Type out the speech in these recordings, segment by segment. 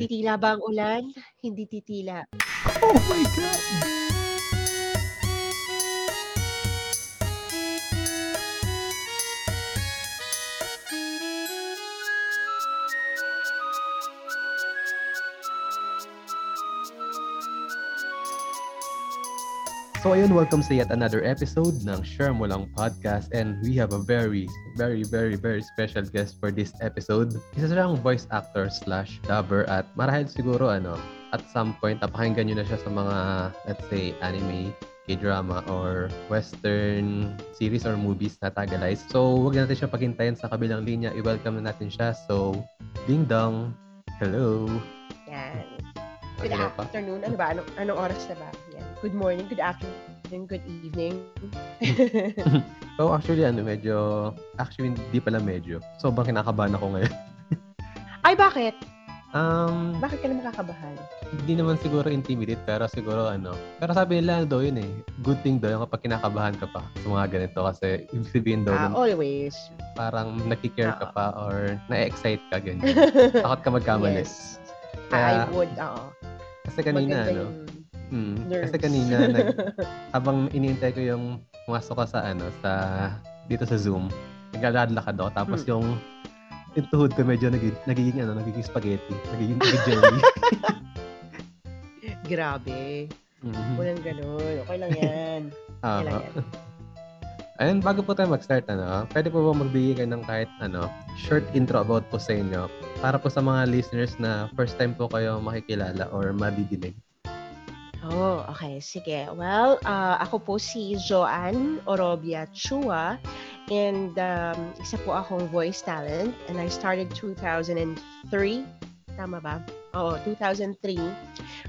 Titila ba ang ulan? Hindi titila. Oh my God! So ayun, welcome sa yet another episode ng Share Mo Lang Podcast and we have a very, very, very, very special guest for this episode. Isa siyang voice actor slash dubber at marahil siguro ano, at some point napakinggan nyo na siya sa mga, let's say, anime, K-drama or western series or movies na Tagalized. So, wag na natin siya paghintayin sa kabilang linya. I-welcome na natin siya. So, Ding Dong, hello! Yan. Good pa? afternoon. Ano ba? Anong, anong oras na ba? Yan. Good morning, good afternoon, good evening. So actually ano, medyo, actually hindi pala medyo. Sobrang kinakabahan ako ngayon. Ay, bakit? Um, Bakit ka na makakabahan? hindi naman siguro intimidate, pero siguro ano. Pero sabi nila daw yun eh, good thing daw yung kapag kinakabahan ka pa sa mga ganito kasi ibig sabihin daw Ah, nun, always. parang nakikare ka Oo. pa or na-excite ka ganyan. Takot ka magkamali. yes. Kaya- I would, oo. Kasi kanina Maganda ano, yung mm, nerves. kasi kanina nag, habang iniintay ko yung pumasok ka sa ano, sa dito sa Zoom, naglalakad ako tapos Hmm. yung yung tuhod ko medyo nagiging, nagiging ano, nagiging spaghetti, nagiging, nagiging jelly. Grabe. Mhm. Walang ganun. Okay lang yan. Ah, Okay lang yan. Ayun, bago po tayo mag-start, ano, pwede po ba magbigay kayo ng kahit, ano, short intro about po sa inyo para po sa mga listeners na first time po kayo makikilala or madidinig. Oh, okay. Sige. Well, uh, ako po si Joanne Orobia Chua and um, isa po akong voice talent and I started 2003. Tama ba? Oo, 2003.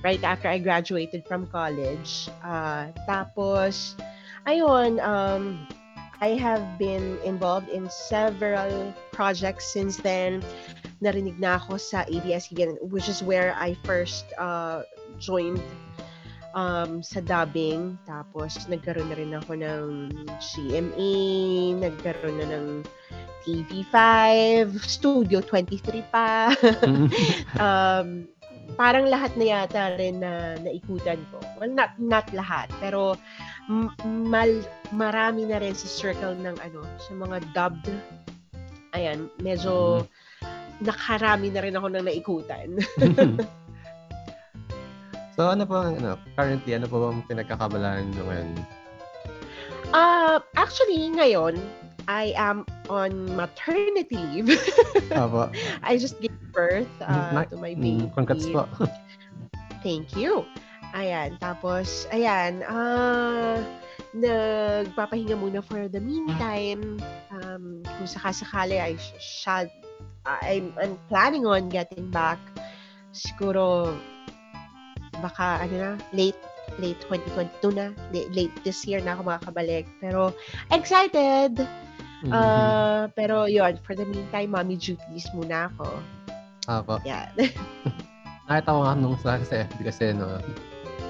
Right after I graduated from college. Uh, tapos, ayun, um, I have been involved in several projects since then. Narinig na ako sa ABS-CBN, which is where I first uh, joined um, sa dubbing. Tapos, nagkaroon na rin ako ng CMA, nagkaroon na ng TV5, Studio 23 pa. um, parang lahat na yata rin na naikutan ko. Well, not, not lahat. Pero, mal, marami na rin sa circle ng ano, sa mga dubbed. Ayan, medyo nakarami na rin ako ng naikutan. so, ano po, ang, ano, currently, ano po ang pinagkakabalaan nyo ngayon? Uh, actually, ngayon, I am on maternity leave. Apo. I just gave birth uh, Na- to my baby. Mm, congrats po. Thank you. Ayan, tapos, ayan, ah, nagpapahinga muna for the meantime. Um, kung sakasakali, I sh- shall, I'm, I'm planning on getting back. Siguro, baka, ano na, late late 2022 na. Late, this year na ako makakabalik. Pero, excited! Mhm. Uh, pero yon for the meantime, mommy duties muna ako. Apo. Yan. Nakita ko nga nung sa sa FB kasi, no,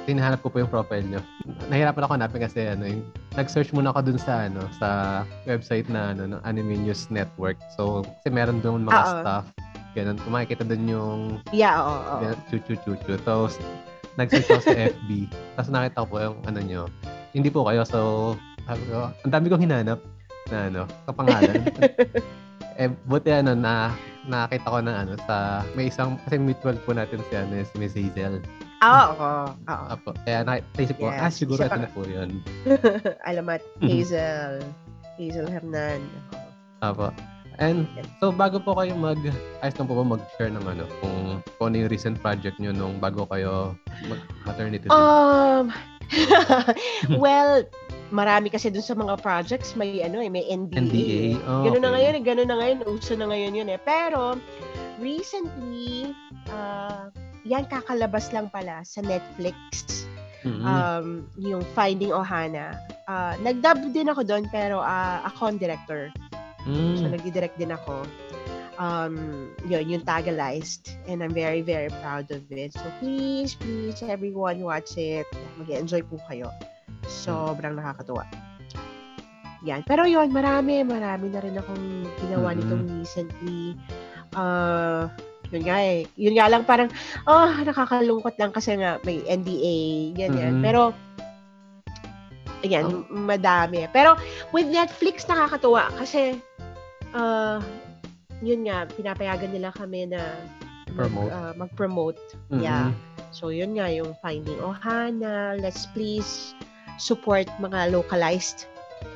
hinahanap ko po yung profile nyo. Nahirapan ako hanapin kasi, ano, yung, nag-search muna ako dun sa, ano, sa website na, ano, ng Anime News Network. So, kasi meron doon mga Oo. staff. Ganun, kung makikita dun yung yeah, oo. oo. ganun, chu-chu-chu-chu. Tapos, nag-search ako sa FB. Tapos nakita ko po yung, ano nyo, hindi po kayo. So, sabi ko, ang dami kong hinanap na, ano, kapangalan. eh, buti, ano, na, nakita ko na, ano, sa, may isang, kasi mutual po natin si, ano, si Miss Hazel. Ah, oo. Oo. Apo. Kaya naisip ko, Yes, ah, siguro ito na po yun. Alamat. Hazel. Hazel Hernan. Apo. And, so, bago po kayo mag, ayos lang po ba mag-share ng ano, kung, kung ano yung recent project nyo nung bago kayo mag-maternity leave? Um, well, marami kasi dun sa mga projects, may ano eh, may NDA. NDA? Oh, Ganun na okay. ngayon, eh, ganun na ngayon, uso na ngayon yun eh. Pero, recently, uh, yan kakalabas lang pala sa Netflix. Mhm. um, yung Finding Ohana. Uh, nag-dub din ako doon, pero uh, ako ang director. Mm. So, nag-direct din ako. Um, yun, yung Tagalized. And I'm very, very proud of it. So, please, please, everyone, watch it. Mag-enjoy po kayo. Sobrang nakakatuwa. Yan. Pero yun, marami, marami na rin akong ginawa Mhm. nitong recently. Uh, Yun nga eh. Yun nga lang parang, oh, nakakalungkot lang kasi nga may NDA, ganyan. Mhm. Pero, ayan, madami. Pero, with Netflix, nakakatuwa kasi, uh, yun nga, pinapayagan nila kami na mag, Promote. uh, mag-promote. Mhm. Yeah. So, yun nga, yung Finding Ohana, Let's Please support mga localized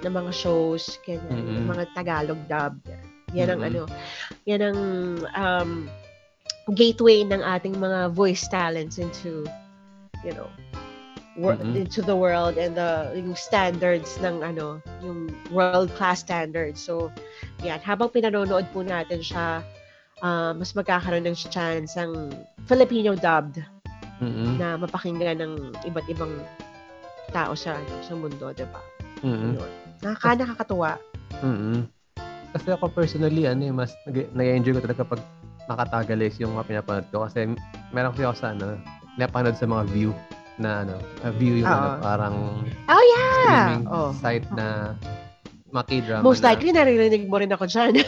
na mga shows, ganyan, Mhm. yung mga Tagalog dub. Yan ang Mhm. ano, yan ang um, gateway ng ating mga voice talents into, you know, wor- Mhm. into the world and the yung standards ng ano, yung world class standards. So, yan, habang pinanonood po natin siya, ah, mas magkakaroon ng chance ang Filipino dubbed Mhm. na mapakinggan ng iba't ibang tao sa ano, sa mundo, 'di ba? Mhm. Yun. Nakaka nakakatuwa. Mhm. Kasi ako personally, ano eh, mas nag- nag-enjoy ko talaga pag nakatagalis yung mga pinapanood ko. Kasi meron kasi ako sa ano, pinapanood sa mga view na ano, view yung ano, Oo. parang Oh yeah. streaming Oh. site na mga K-drama Most na, likely naririnig mo rin ako diyan.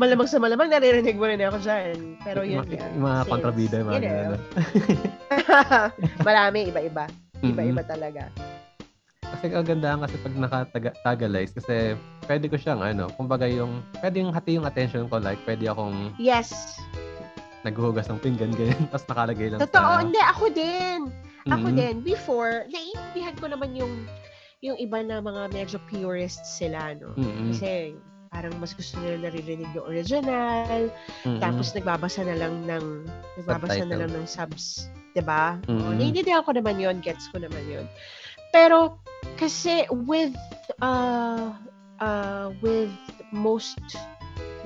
malamang sa malamang naririnig mo rin ako diyan. Pero yun yung, nga. mga Since, kontrabida, mga you know, ganun, ano. Marami, iba-iba. Iba-iba talaga. Kasi kagandahan kasi pag nakatagalize kasi pwede ko siyang ano, kumbaga yung pwede yung hati yung attention ko like pwede akong Yes. Naghuhugas ng pinggan ganyan tapos nakalagay lang Totoo. sa Hindi, ako din. Ako Mhm. din. Before, naiintindihan ko naman yung yung iba na mga medyo purists sila, no? Mhm. Kasi parang mas gusto nila naririnig yung original, Mhm. tapos nagbabasa na lang ng nagbabasa na Subtitle. lang ng subs, 'di ba? Mhm. Mm-hmm. Naiintindihan ko naman 'yon, gets ko naman 'yon. Pero kasi with uh uh with most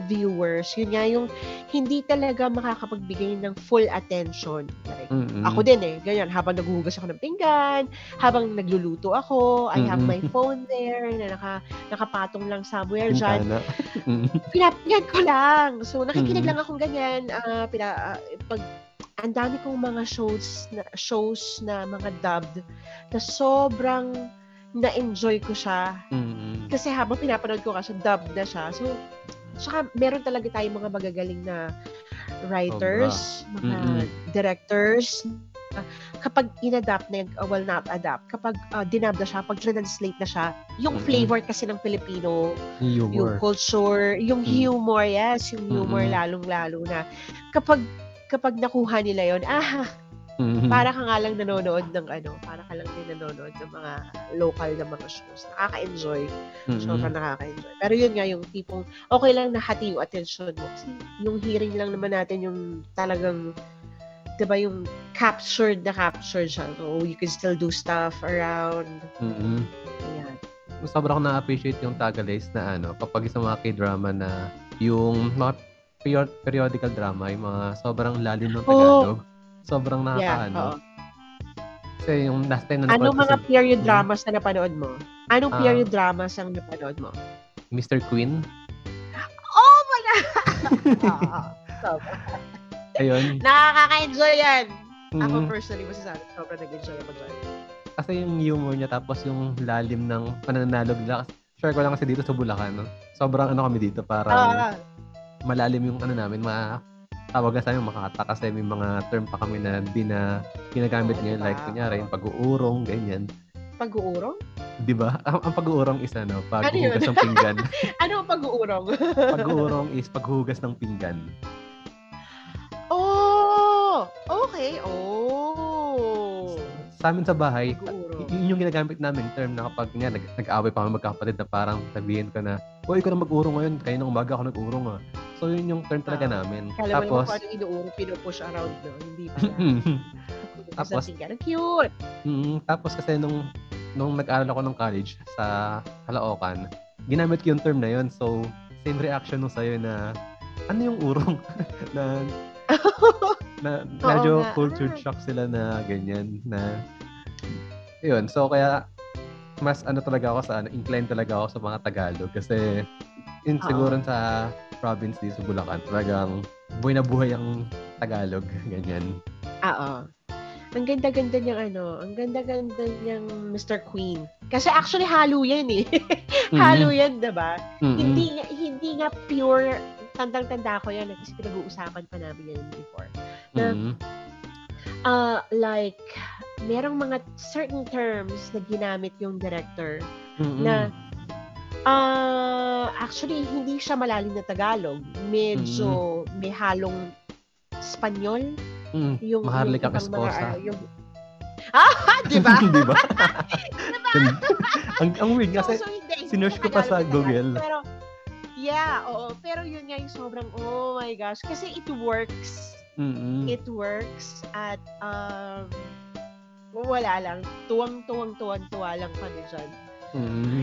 viewers, yun nga yung hindi talaga makakapagbigay ng full attention. Like, Mhm. ako din eh, ganyan, habang naghuhugas ako ng pinggan, habang nagluluto ako, I have Mhm. my phone there na naka, nakapatong lang somewhere dyan. Bintana. Mhm. Pinapinggan ko lang. So, nakikinig Mhm. lang akong ganyan. ah, pina, ah, pag, ang dami kong mga shows na, shows na mga dubbed na sobrang na-enjoy ko siya. Mhm. Kasi habang pinapanood ko kasi dubbed na siya. So, saka meron talaga tayong mga magagaling na writers, mga Mm-mm. directors, kapag inadapt na, uh, well not adapt, kapag uh, dinab na siya, pag translate na siya, yung Mm-mm. flavor kasi ng Filipino, Yung yung humor. culture, yung Mm. humor, yes, yung humor Mm-mm. lalong-lalo na. Kapag kapag nakuha nila yon ah, Mhm. para ka nga lang nanonood ng ano, para ka lang din nanonood ng mga local na mga shows. Nakaka-enjoy. Mhm. Sobrang nakaka-enjoy. Pero yun nga, yung tipong okay lang nahati yung attention mo. Kasi yung hearing lang naman natin yung talagang, di ba yung captured na captured siya. So, you can still do stuff around. Mhm. Ayan. sobrang na-appreciate yung Tagalays na ano, kapag sa mga K-drama na yung mga period- periodical drama, yung mga sobrang lalim ng Tagalog. Sobrang Oh. Yeah, nakakaano. oo. Kasi yung last time na Anong mga period Mhm. dramas na napanood mo? Anong Ah. period dramas ang napanood mo? Mr. Queen, Oh my God! Sobra. ayun. Nakaka-enjoy yan. Ako Mhm. personally, masasabi, sobrang nag-enjoy ako dyan. Kasi yung humor niya tapos yung lalim ng pananalog nila. Sure ko lang kasi dito sa Bulacan, no? sobrang ano kami dito, parang Ah, malalim yung ano namin, mga tawag na sa amin makata kasi may mga term pa kami na di na ginagamit Oo, ngayon. diba? Like, kunyari, yung pag-uurong, ganyan. pag-uurong? Di ba? Ang, ang pag-uurong is ano, Ano paghuhugas yun? ng pinggan. Ano ang pag-uurong? pag-uurong is paghuhugas ng pinggan. oh! Okay. Oh! Sa amin sa bahay, Pag-uurong. yun yung ginagamit namin term na kapag nga nag, nag-away pa kami magkapatid na parang sabihin ko na, Uy, ikaw na mag-urong ngayon. Kaya nung umaga ako nag-urong ah. So yun yung term talaga Ah. namin. Kala mo naman Tapos, anong inuurong, pinupush around, no? Hindi pala. Tapos- Tapos, ang cute. mm, tapos kasi nung nung nag-aral ako ng college sa Caloocan, ginamit ko yung term na yun. So, same reaction nung sa'yo na, ano yung urong? na, na medyo Ah. shock sila na ganyan na yun so kaya mas ano talaga ako sa ano inclined talaga ako sa mga Tagalog kasi yun siguro sa province dito sa Bulacan talagang buhay na buhay ang Tagalog ganyan Oo. Ang ganda-ganda niyang ano, ang ganda-ganda niyang Mr. Queen. Kasi actually halo yan eh. halo yan, 'di ba? Mm-mm. Hindi nga hindi nga pure tandang-tanda ko yan kasi pinag-uusapan pa namin yan before. Na, Mm-mm. uh, like, merong mga certain terms na ginamit yung director Mm-mm. na ah actually hindi siya malalim na Tagalog. Medyo may halong Espanyol. Mm. Yung, Maharlik yung ang mga, esposa. ah, yung, ah, di ba? Di ba? ang, ang weird kasi, so, so, hindi, ko pa sa Google. Pero, yeah, oo. Pero yun nga yung sobrang, oh my gosh. Kasi it works. mm It works at, um, wala lang. Tuwang-tuwang, tuwang-tuwa lang kami dyan. Mm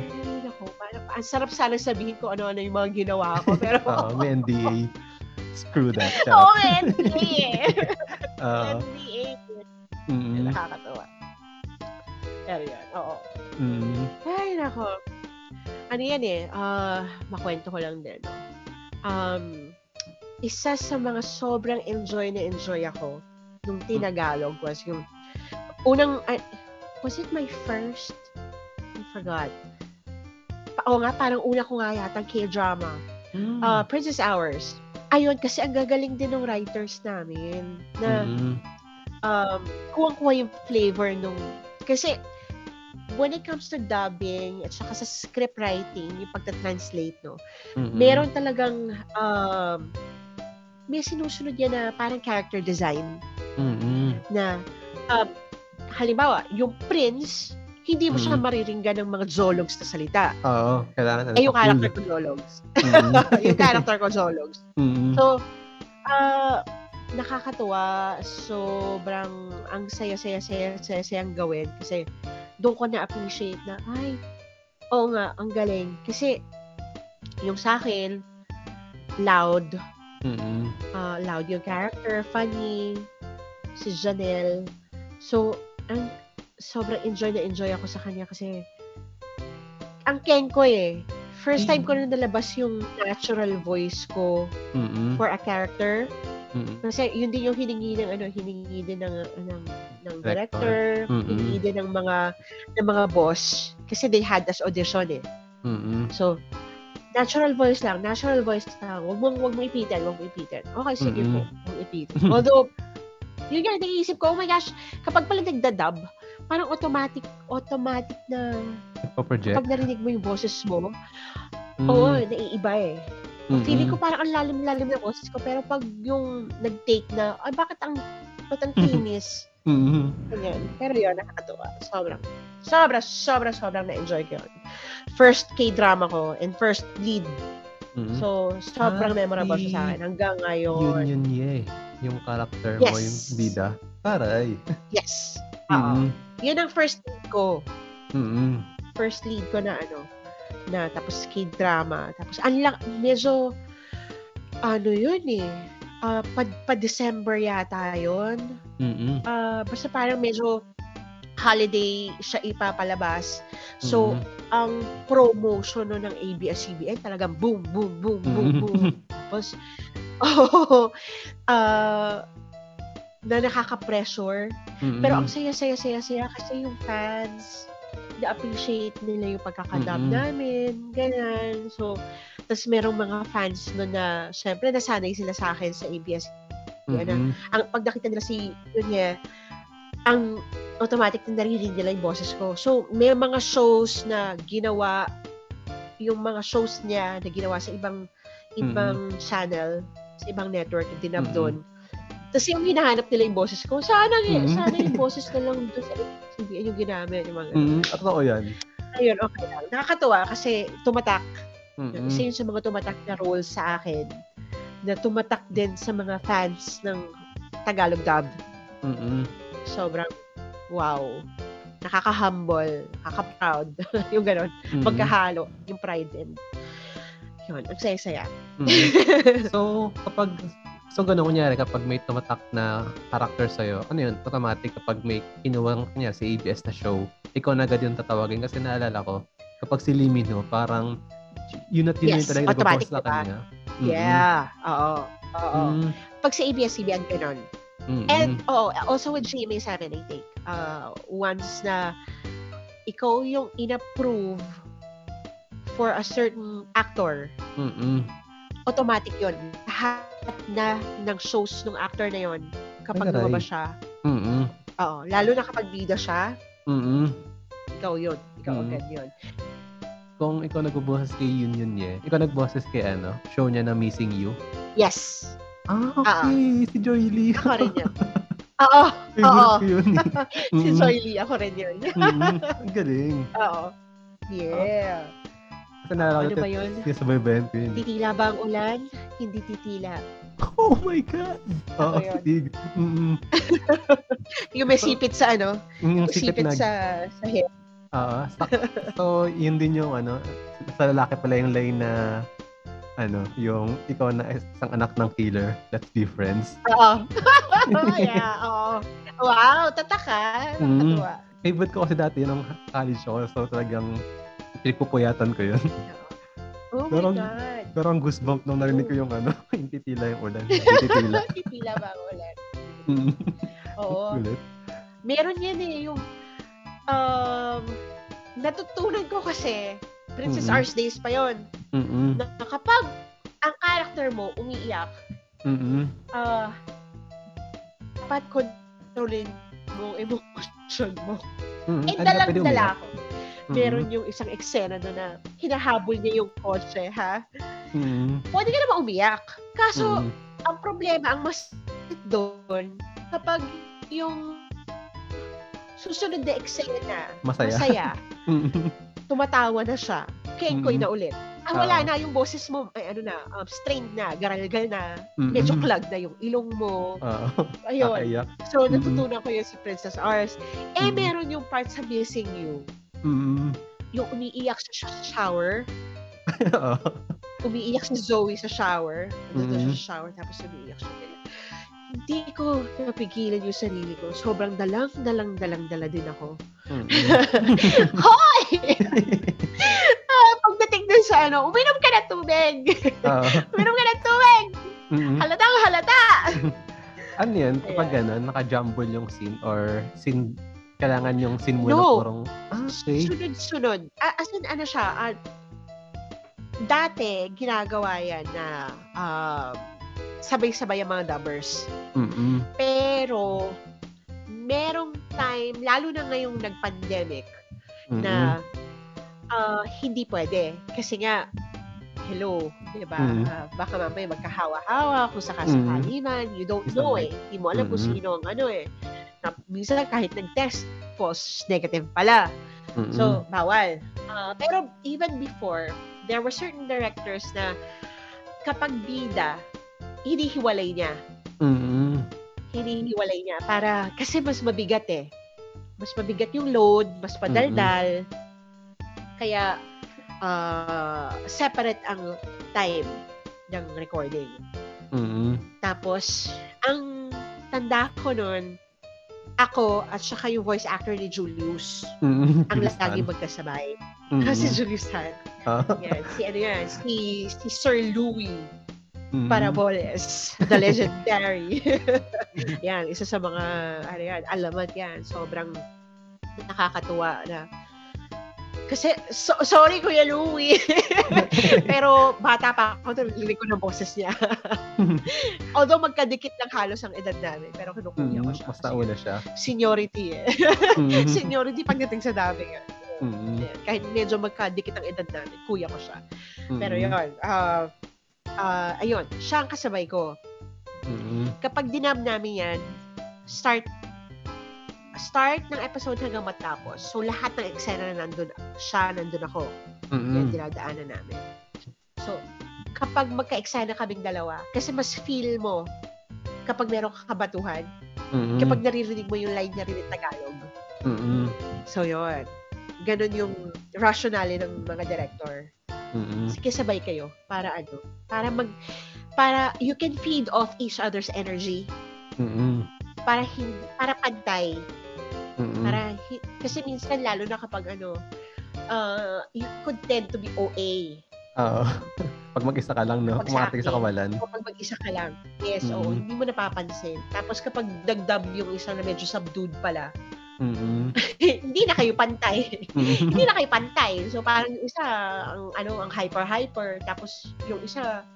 Ay, parang, ang sarap sana sabihin ko ano-ano yung mga ginawa ko. Pero, Oo, may NDA. Screw that. Oo, Charot. may NDA. Oo. NDA. Mm-mm. Nakakatawa. Pero yan, oo. Mm-mm. Ay, nako. Ano yan eh, ah, makwento ko lang din. No? Um, isa sa mga sobrang enjoy na enjoy ako nung tinagalog was yung unang, ah, was it my first? Forgot. Pa- Oo nga, parang una ko nga yata K-drama. Mm. Uh, Princess Hours. Ayun, kasi ang gagaling din ng writers namin na Mm-mm. um, kuwang-kuha yung flavor nung... Kasi, when it comes to dubbing at saka sa script writing, yung pagta-translate, no, Mm-mm. meron talagang um, may sinusunod yan na parang character design Mm-mm. na um, halimbawa, yung prince, hindi mo siya Mm. mariringgan ng mga zologs na salita. Oo, kailangan Ay, yung character ko zologs. Mm-mm. yung character ko zologs. Mm-mm. So, ah nakakatuwa. Sobrang ang saya-saya saya saya sayang gawin kasi doon ko na-appreciate na ay oo nga, ang galing. Kasi yung sa akin loud, Mm-mm. ah, loud yung character, funny, si Janelle. So, ang sobrang enjoy na enjoy ako sa kanya kasi ang ken ko eh. First time ko na nalabas yung natural voice ko Mm-mm. for a character. Mm-mm. Kasi yun din yung hiningi ng ano, hiningi din ng ng ng Director. Mm-mm. hiningi din ng mga ng mga boss kasi they had us audition eh. Mm-mm. So natural voice lang, natural voice lang. Wag mong wag mo ipitin, wag mo ipitin. Okay, sige Mm-mm. po. Wag ipitin. Although yun nga, naiisip ko, oh my gosh, kapag pala nagda-dub, parang automatic, automatic na, Nagpa-project. pag narinig mo yung boses mo, Mm. oo, naiiba eh. Mm-mm. Feeling ko parang ang lalim-lalim ng boses ko, pero pag yung nag-take na, ay bakit ang, bakit ang kinis? Mm-mm. Ganyan. Pero yun, nakakatuwa. Sobrang, sobra, sobra, sobrang na-enjoy ko yun. First K-drama ko and first lead. Mm-mm. So, sobrang Ah, memorable siya sa akin. Hanggang yun ngayon. yun yeah. Yung character mo, Yes. yung bida. Taray. Yes. Oo. Mm-mm. Yun ang first lead ko. Mm-mm. First lead ko na ano, na tapos K-drama. Tapos, ang lang, medyo, ano yun eh, ah, pa, pa December yata yun. Mm-mm. Ah, basta parang medyo holiday siya ipapalabas. So, Mm-mm. ang promotion no ng ABS-CBN talagang boom, boom, boom, boom, Mm-mm. boom. Tapos, oh, ah, na nakaka-pressure. Mm-mm. Pero ang saya-saya, saya-saya kasi yung fans, na-appreciate nila yung pagkakadub Mm-mm. namin, ganyan. So, tapos merong mga fans no na, syempre, nasanay sila sa akin sa ABS Mm-mm. ang pag nakita nila si Yunya, ang automatic na narinig nila yung boses ko. So, may mga shows na ginawa, yung mga shows niya na ginawa sa ibang ibang channel, sa ibang network, dinab Mm-mm. doon. Tapos yung hinahanap nila yung boses ko, sana, Mm-mm. sana yung boses na lang doon sa CBN yung ginamit. Yung mga, Mm-mm. At totoo yan. Ayun, okay lang. Nakakatuwa kasi tumatak. Mm-mm. Isa yun sa mga tumatak na role sa akin na tumatak din sa mga fans ng Tagalog dub. Mm-mm. sobrang wow. Nakaka-humble, nakaka-proud. yung ganon. Mm-mm. Magkahalo. Yung pride and yun, ang saya-saya. Mm-mm. So, kapag So, ganun kunyari, kapag may tumatak na character sa'yo, ano yun, automatic kapag may kinuwang kanya si ABS na show, ikaw na agad yung tatawagin kasi naalala ko, kapag si Limino, parang yun at yun Yes, yung talaga nagpo-force sa diba? kanya. Yeah. Oo. Oo. Mm, Pag sa ABS-CBN, ganon. mm-mm. And, oh, also with GMA7, I think, uh, once na ikaw yung in-approve for a certain actor, Mm-mm. automatic yon Lahat na ng shows ng actor na yon kapag Ay, lumabas siya. Mm-mm. Oo. Lalo na kapag bida siya, Mm-mm. ikaw yun. Ikaw Mm. agad yun. Kung ikaw nagbubuhas kay Yun Yun Ye, ikaw nagboses kay ano, show niya na Missing You. Yes. Ah, okay. Si Joy Lee. Ako rin yun. Oo. Oo. Si. Joy Lee. Ako rin yun. Ang galing. Oo. Yeah. Kasi naalala Ano ba yun? Sinasabaybayan ko yun. Titila ba ang ulan? Hindi titila. Oh my God! Oo, Ako yun. Yung may sipit sa ano? Yung Yung sipit sipit na... sa, sa hair. Oo. so, yun din yung ano, sa lalaki pala yung line na ano, yung ikaw na isang anak ng killer, let's be friends. Oo. yeah, oo. Wow, tataka. Mm. Nakakatuwa. Favorite ko kasi dati nung college ako, so talagang pinagpupuyatan ko yun. Oh my Pero- God. Pero ang goosebump nung narinig ko yung ano, yung titila yung ulan. Yung titila. Titila ba ang ulan? Oo. Ulit. Meron yan eh, yung um, natutunan ko kasi, Princess Mhm. Ars Days pa yon Mm-mm. na kapag ang character mo umiiyak, Mm-mm. ah dapat kontrolin mo emotion mo. Mm-mm. Eh, dalang-dala ako. Meron yung isang eksena doon na hinahabol niya yung kotse, ha? Mm-mm. Pwede ka naman umiyak. Kaso, Mm-mm. ang problema, ang mas doon, kapag yung susunod na eksena, Masaya. masaya, Mm-mm. tumatawa na siya, kenkoy Mm-mm. na ulit. Ah, wala Oo. na, yung boses mo, ay, ano na, um, strained na, garalgal na, medyo Mm-mm. clog na yung ilong mo. Oo. Ayun. Kakaiyak. So, natutunan ko yun si Princess Ars. Eh, Mm-mm. meron yung part sa Missing You, Mm-mm. yung umiiyak siya sa shower, Oo. umiiyak si Zoe sa shower. Nandun siya Mhm. sa shower, tapos umiiyak siya. Hindi ko napigilan yung sarili ko. Sobrang dalang, dalang, dalang, dala din ako. Mm-mm. Hoy! ah, pagdating dun sa ano, uminom ka ng tubig! Oo. uminom ka ng tubig! Mm-mm. Halatang halata! Ano yan? Kapag gano'n, naka-jumble yung scene or scene, kailangan yung scene muna No. purong, ah, okay. Sunod-sunod. Ah, as in, ano siya, ah, dati, ginagawa yan na um, sabay-sabay ang mga dubbers. Mm-mm. Pero, merong time, lalo na ngayong nag-pandemic, Mm-mm. na ah, hindi pwede. Kasi nga, hello, di ba? Mm. Ah, baka mamaya magkahawa-hawa kung sakasakali man. You don't know eh. Hindi mo alam kung Mm-mm. sino ang ano eh. Na, minsan kahit nag-test, false negative pala. Mm-mm. So, bawal. Ah, pero even before, there were certain directors na kapag bida, hinihiwalay niya. Mm-mm. Hinihiwalay niya para kasi mas mabigat eh. Mas mabigat yung load, mas padaldal. Kaya ah, separate ang time ng recording. Mm-mm. Tapos, ang tanda ko nun, ako at saka yung voice actor ni Julius, Mm-mm. ang lagi magkasabay. Mm-mm. Kasi Julius Han. Ah. Yan, si ano yan, si, si Sir Louis Mm-mm. Paraboles, the legendary. yan, isa sa mga, ano yan, alamat yan. Sobrang nakakatuwa na kasi, so, sorry Kuya Louie. Pero bata pa ako, narinig ko ng boses niya. Although magkadikit lang halos ang edad namin, pero kinukuya ko Mm, siya. Mas nauna siya. Seniority eh. Mm. Seniority pagdating sa dami. nga. Mm. Yan. Kahit medyo magkadikit ang edad namin, kuya ko siya. Pero Mm. yun, ah ah, ayun, siya ang kasabay ko. Mm. Kapag dinam namin yan, start start ng episode hanggang matapos. So, lahat ng eksena na nandun, siya, nandun ako. Yan, Mm. dinadaanan namin. So, kapag magka-eksena kaming dalawa, kasi mas feel mo kapag meron kang kabatuhan, Mm. kapag naririnig mo yung line niya rin in Tagalog. Mm. So, yun. Ganon yung rationale ng mga director. Mm. Sige, sabay kayo para ano, para mag, para you can feed off each other's energy, Mm. para hindi, para pantay, Mm. para, hi- kasi minsan lalo na kapag ano, uh, you could tend to be OA. Oo. Pag mag-isa ka lang, no? Pag sa Kumakating sa kawalan. Kapag mag-isa ka lang. Yes, oo, Mm. hindi mo napapansin. Tapos kapag nag-dub yung isa na medyo subdued pala, Mm. hindi na kayo pantay. Hindi na kayo pantay. So parang yung isa, ang ano, ang hyper-hyper. Tapos yung isa,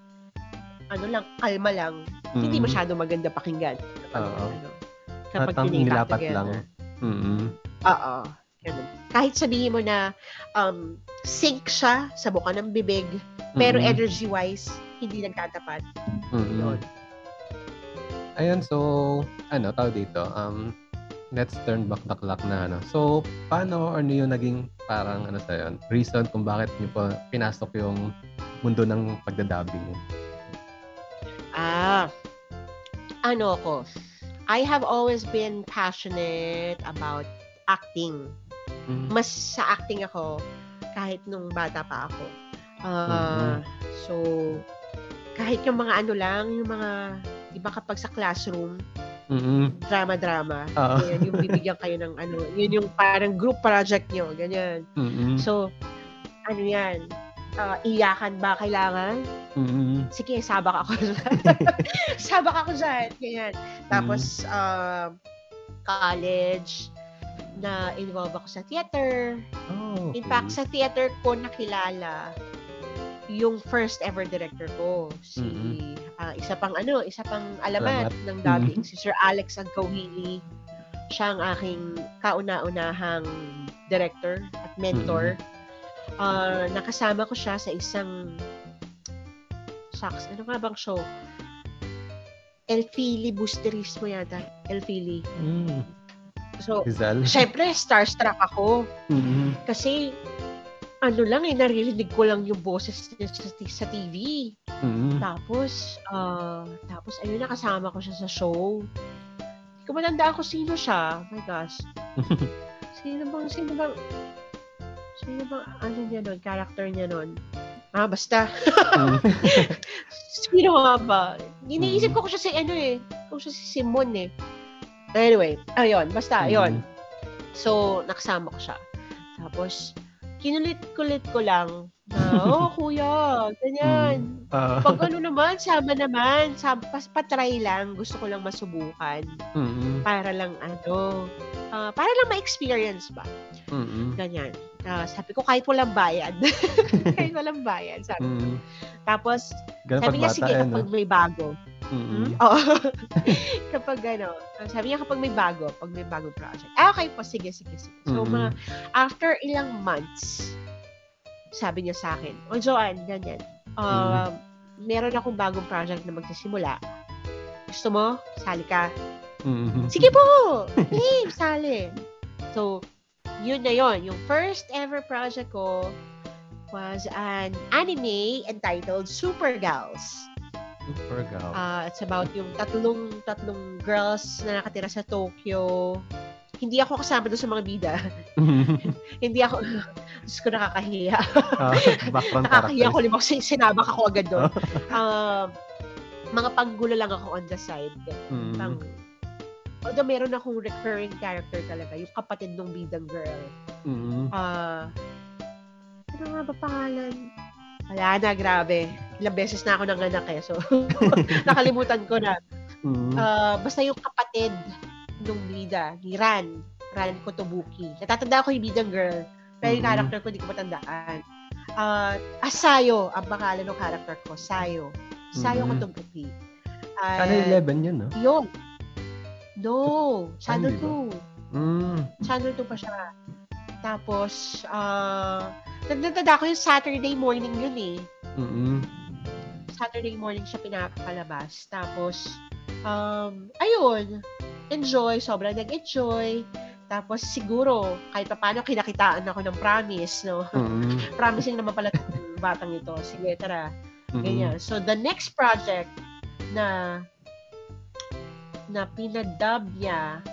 ano lang, kalma lang. Hindi Mm. masyado maganda pakinggan. Kapag, Oo. ano, kapag At ang pinika Mm-mm. Oo. Ganun. Kahit sabihin mo na um, sync siya sa buka ng bibig, pero Mm-mm. energy-wise, hindi nagtatapat. Mm-mm. Yun. Ayun, so, ano, tawag dito, um, let's turn back the clock na, ano. So, paano, ano yung naging parang, ano sa yun, reason kung bakit niyo po pinasok yung mundo ng pagdadabbing? Ah, ano ako? I have always been passionate about acting. Mm. Mas sa acting ako kahit nung bata pa ako. Ah, So, kahit yung mga ano lang, yung mga, di ba kapag sa classroom, Mm-mm. drama-drama, Oo. ganyan, yung bibigyan kayo ng ano, yun yung parang group project nyo, ganyan. Mm-mm. So, ano yan, ah, iyakan ba kailangan? Mm-mm. sige, sabak ako dyan. sabak ako dyan. Ganyan. Tapos, um, college, na involve ako sa theater. Oh, In fact, sa theater ko nakilala yung first ever director ko. Si, Mm-mm. ah, isa pang ano, isa pang alamat Alamat. ng dubbing, si Sir Alex Agkawili. Siya ang aking kauna-unahang director at mentor. Ah, nakasama ko siya sa isang shucks, ano nga bang show? El Fili Boosterismo yata. El Fili. Mm. So, Rizal. syempre, starstruck ako. Mm-mm. Kasi, ano lang eh, naririnig ko lang yung boses niya sa, sa TV. Mm-mm. Tapos, ah, tapos ayun, nakasama ko siya sa show. Hindi ko matandaan kung sino siya. Oh my gosh. Sino bang, sino bang, sino bang, ano niya nun, character niya nun? Ah, basta. Mm. Sino nga ba? Iniisip ko kung siya si ano eh. Kung siya si Simon eh. Anyway, ayun, basta, ayun. So, nakasama ko siya. Tapos, kinulit-kulit ko lang na, oh, kuya, ganyan. Ah. Pag ano naman, sama naman. Sama, pas, patry lang. Gusto ko lang masubukan. Mm-mm. Para lang ano, ah, para lang ma-experience ba. Mm-mm. Ganyan. Ah, sabi ko, kahit walang bayad. kahit walang bayad. Sabi. Mm. Tapos, Ganun sabi pag niya, sige, eh, no? kapag may bago. Mm-mm. Hmm? Oo. kapag ano, sabi niya kapag may bago, pag may bagong project. Ah, okay po, sige, sige, sige. So, Mm-mm. mga, after ilang months, sabi niya sa akin, o Joanne, ganyan, um, meron akong bagong project na magsisimula. Gusto mo? Sali ka. Mm-mm. Sige po! Game, sali. So, yun na yun. Yung first ever project ko was an anime entitled Super Gals. Super gal. Uh, it's about yung tatlong tatlong girls na nakatira sa Tokyo. Hindi ako kasama doon sa mga bida. Hindi ako, Diyos ko nakakahiya. Ah, background nakakahiya ko, limang sin- sinabak ako agad doon. Um, mga panggulo lang ako on the side. Mm. Pang, although meron akong recurring character talaga, yung kapatid ng bidang girl. Mm. Ah, ano nga ba pangalan? Wala na, grabe. Ilang beses na ako nanganak eh. So, nakalimutan ko na. Mm. Ah, basta yung kapatid nung bida, ni Ran. Ran Kotobuki. Natatanda ko yung bidang girl. Pero yung Mhm. character ko, hindi ko matandaan. Ah, ah, Sayo, ang pangalan ng character ko. Sayo. Sayo Mhm. Kotobuki. Channel 11 yun, no? Yun. No. Channel Ay, hindi 2. Mm. Channel 2 pa siya. Tapos, ah, nagdadada ko yung Saturday morning yun eh. Mm-mm. Saturday morning siya pinapalabas. Tapos, um, ayun, enjoy, sobrang nag-enjoy. Tapos siguro, kahit pa paano kinakitaan ako ng promise, no? Mm-mm. Promising naman pala ng batang ito. Sige, tara. Mm-mm. Ganyan. So, the next project na na pinadub niya,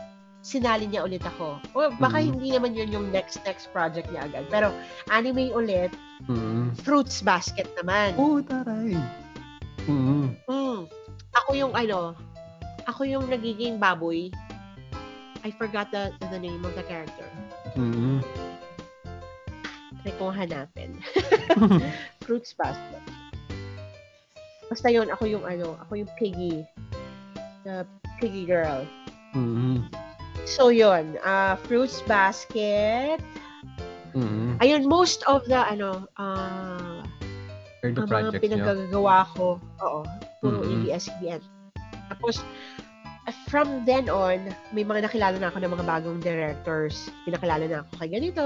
sinali niya ulit ako. O baka Mhm. hindi naman yun yung next next project niya agad. Pero anime ulit, Mm-mm. Fruits Basket naman. Oh, taray. Mm-mm. Mm. Ako yung ano, ako yung nagiging baboy. I forgot the, the name of the character. Mm-mm. Try kong hanapin. Fruits Basket. Basta yun, ako yung ano, ako yung piggy. The piggy girl. Mm-mm. So yun, uh, Fruits Basket. Mm-mm. Ayun, most of the ano, uh, Or the ang mga pinagagawa ko, oo, puro Mm-mm. ABS-CBN. Tapos, uh, from then on, may mga nakilala na ako ng mga bagong directors. Pinakilala na ako kay ganito,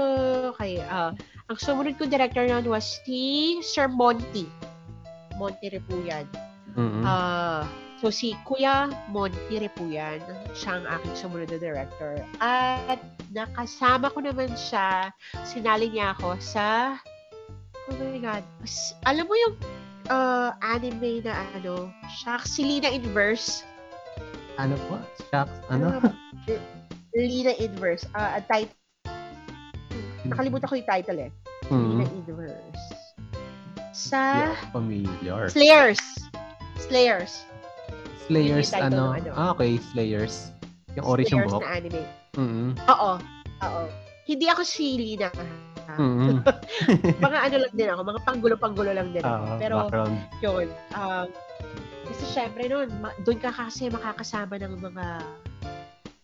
kay, ah, ang sumunod kong director noon was si Sir Monty. Monty Repuyan. Mm-mm. Ah, so si Kuya Monty Repuyan, siya ang aking sumunod na director. At nakasama ko naman siya, sinali niya ako sa, oh my God, s- alam mo yung ah, anime na ano, Shucks, si Lina Inverse. ano po? Shucks? Ano? Ah, Lina Inverse. Ah, ang title, nakalimutan ko yung title eh. Lina Mm-mm. Inverse. Sa ako familiar. Slayers. Slayers. Slayers, ano? ano. Ah, okay. Slayers. Yung orange yung Slayers buhok. na anime. Mm-mm. Oo. Oo. Hindi ako si Lina. Mm-mm. mga ano lang din ako, mga panggulo-panggulo lang din ako. Ah, Pero background. yun, um, kasi syempre noon, ma- doon ka kasi makakasama ng mga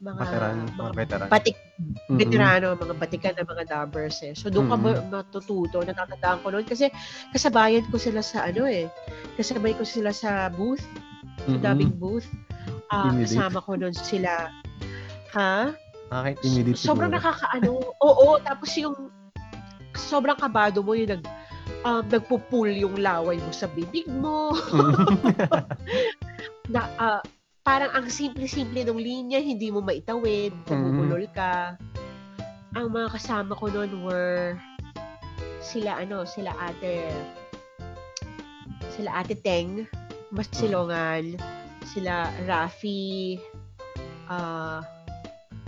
mga Veteran, mga veteran. batik, Mm-mm. veterano, mga batikan ng mga dubbers eh. So doon ka Mm-mm. ma- matututo, natatandaan ko noon kasi kasabayan ko sila sa ano eh. Kasabay ko sila sa booth, sa Mm-mm. dubbing booth. Ah, Intimidate. kasama ko noon sila. Ha? Nakaka-intimidate sobrang siguro. nakakaano. Oo, tapos yung sobrang kabado mo yung nag um, nagpupul yung laway mo sa bibig mo. na ah, parang ang simple-simple ng linya, hindi mo maitawid, nabubulol ka. Ang mga kasama ko noon were sila ano, sila ate sila ate Teng, Masilongan, sila Rafi, ah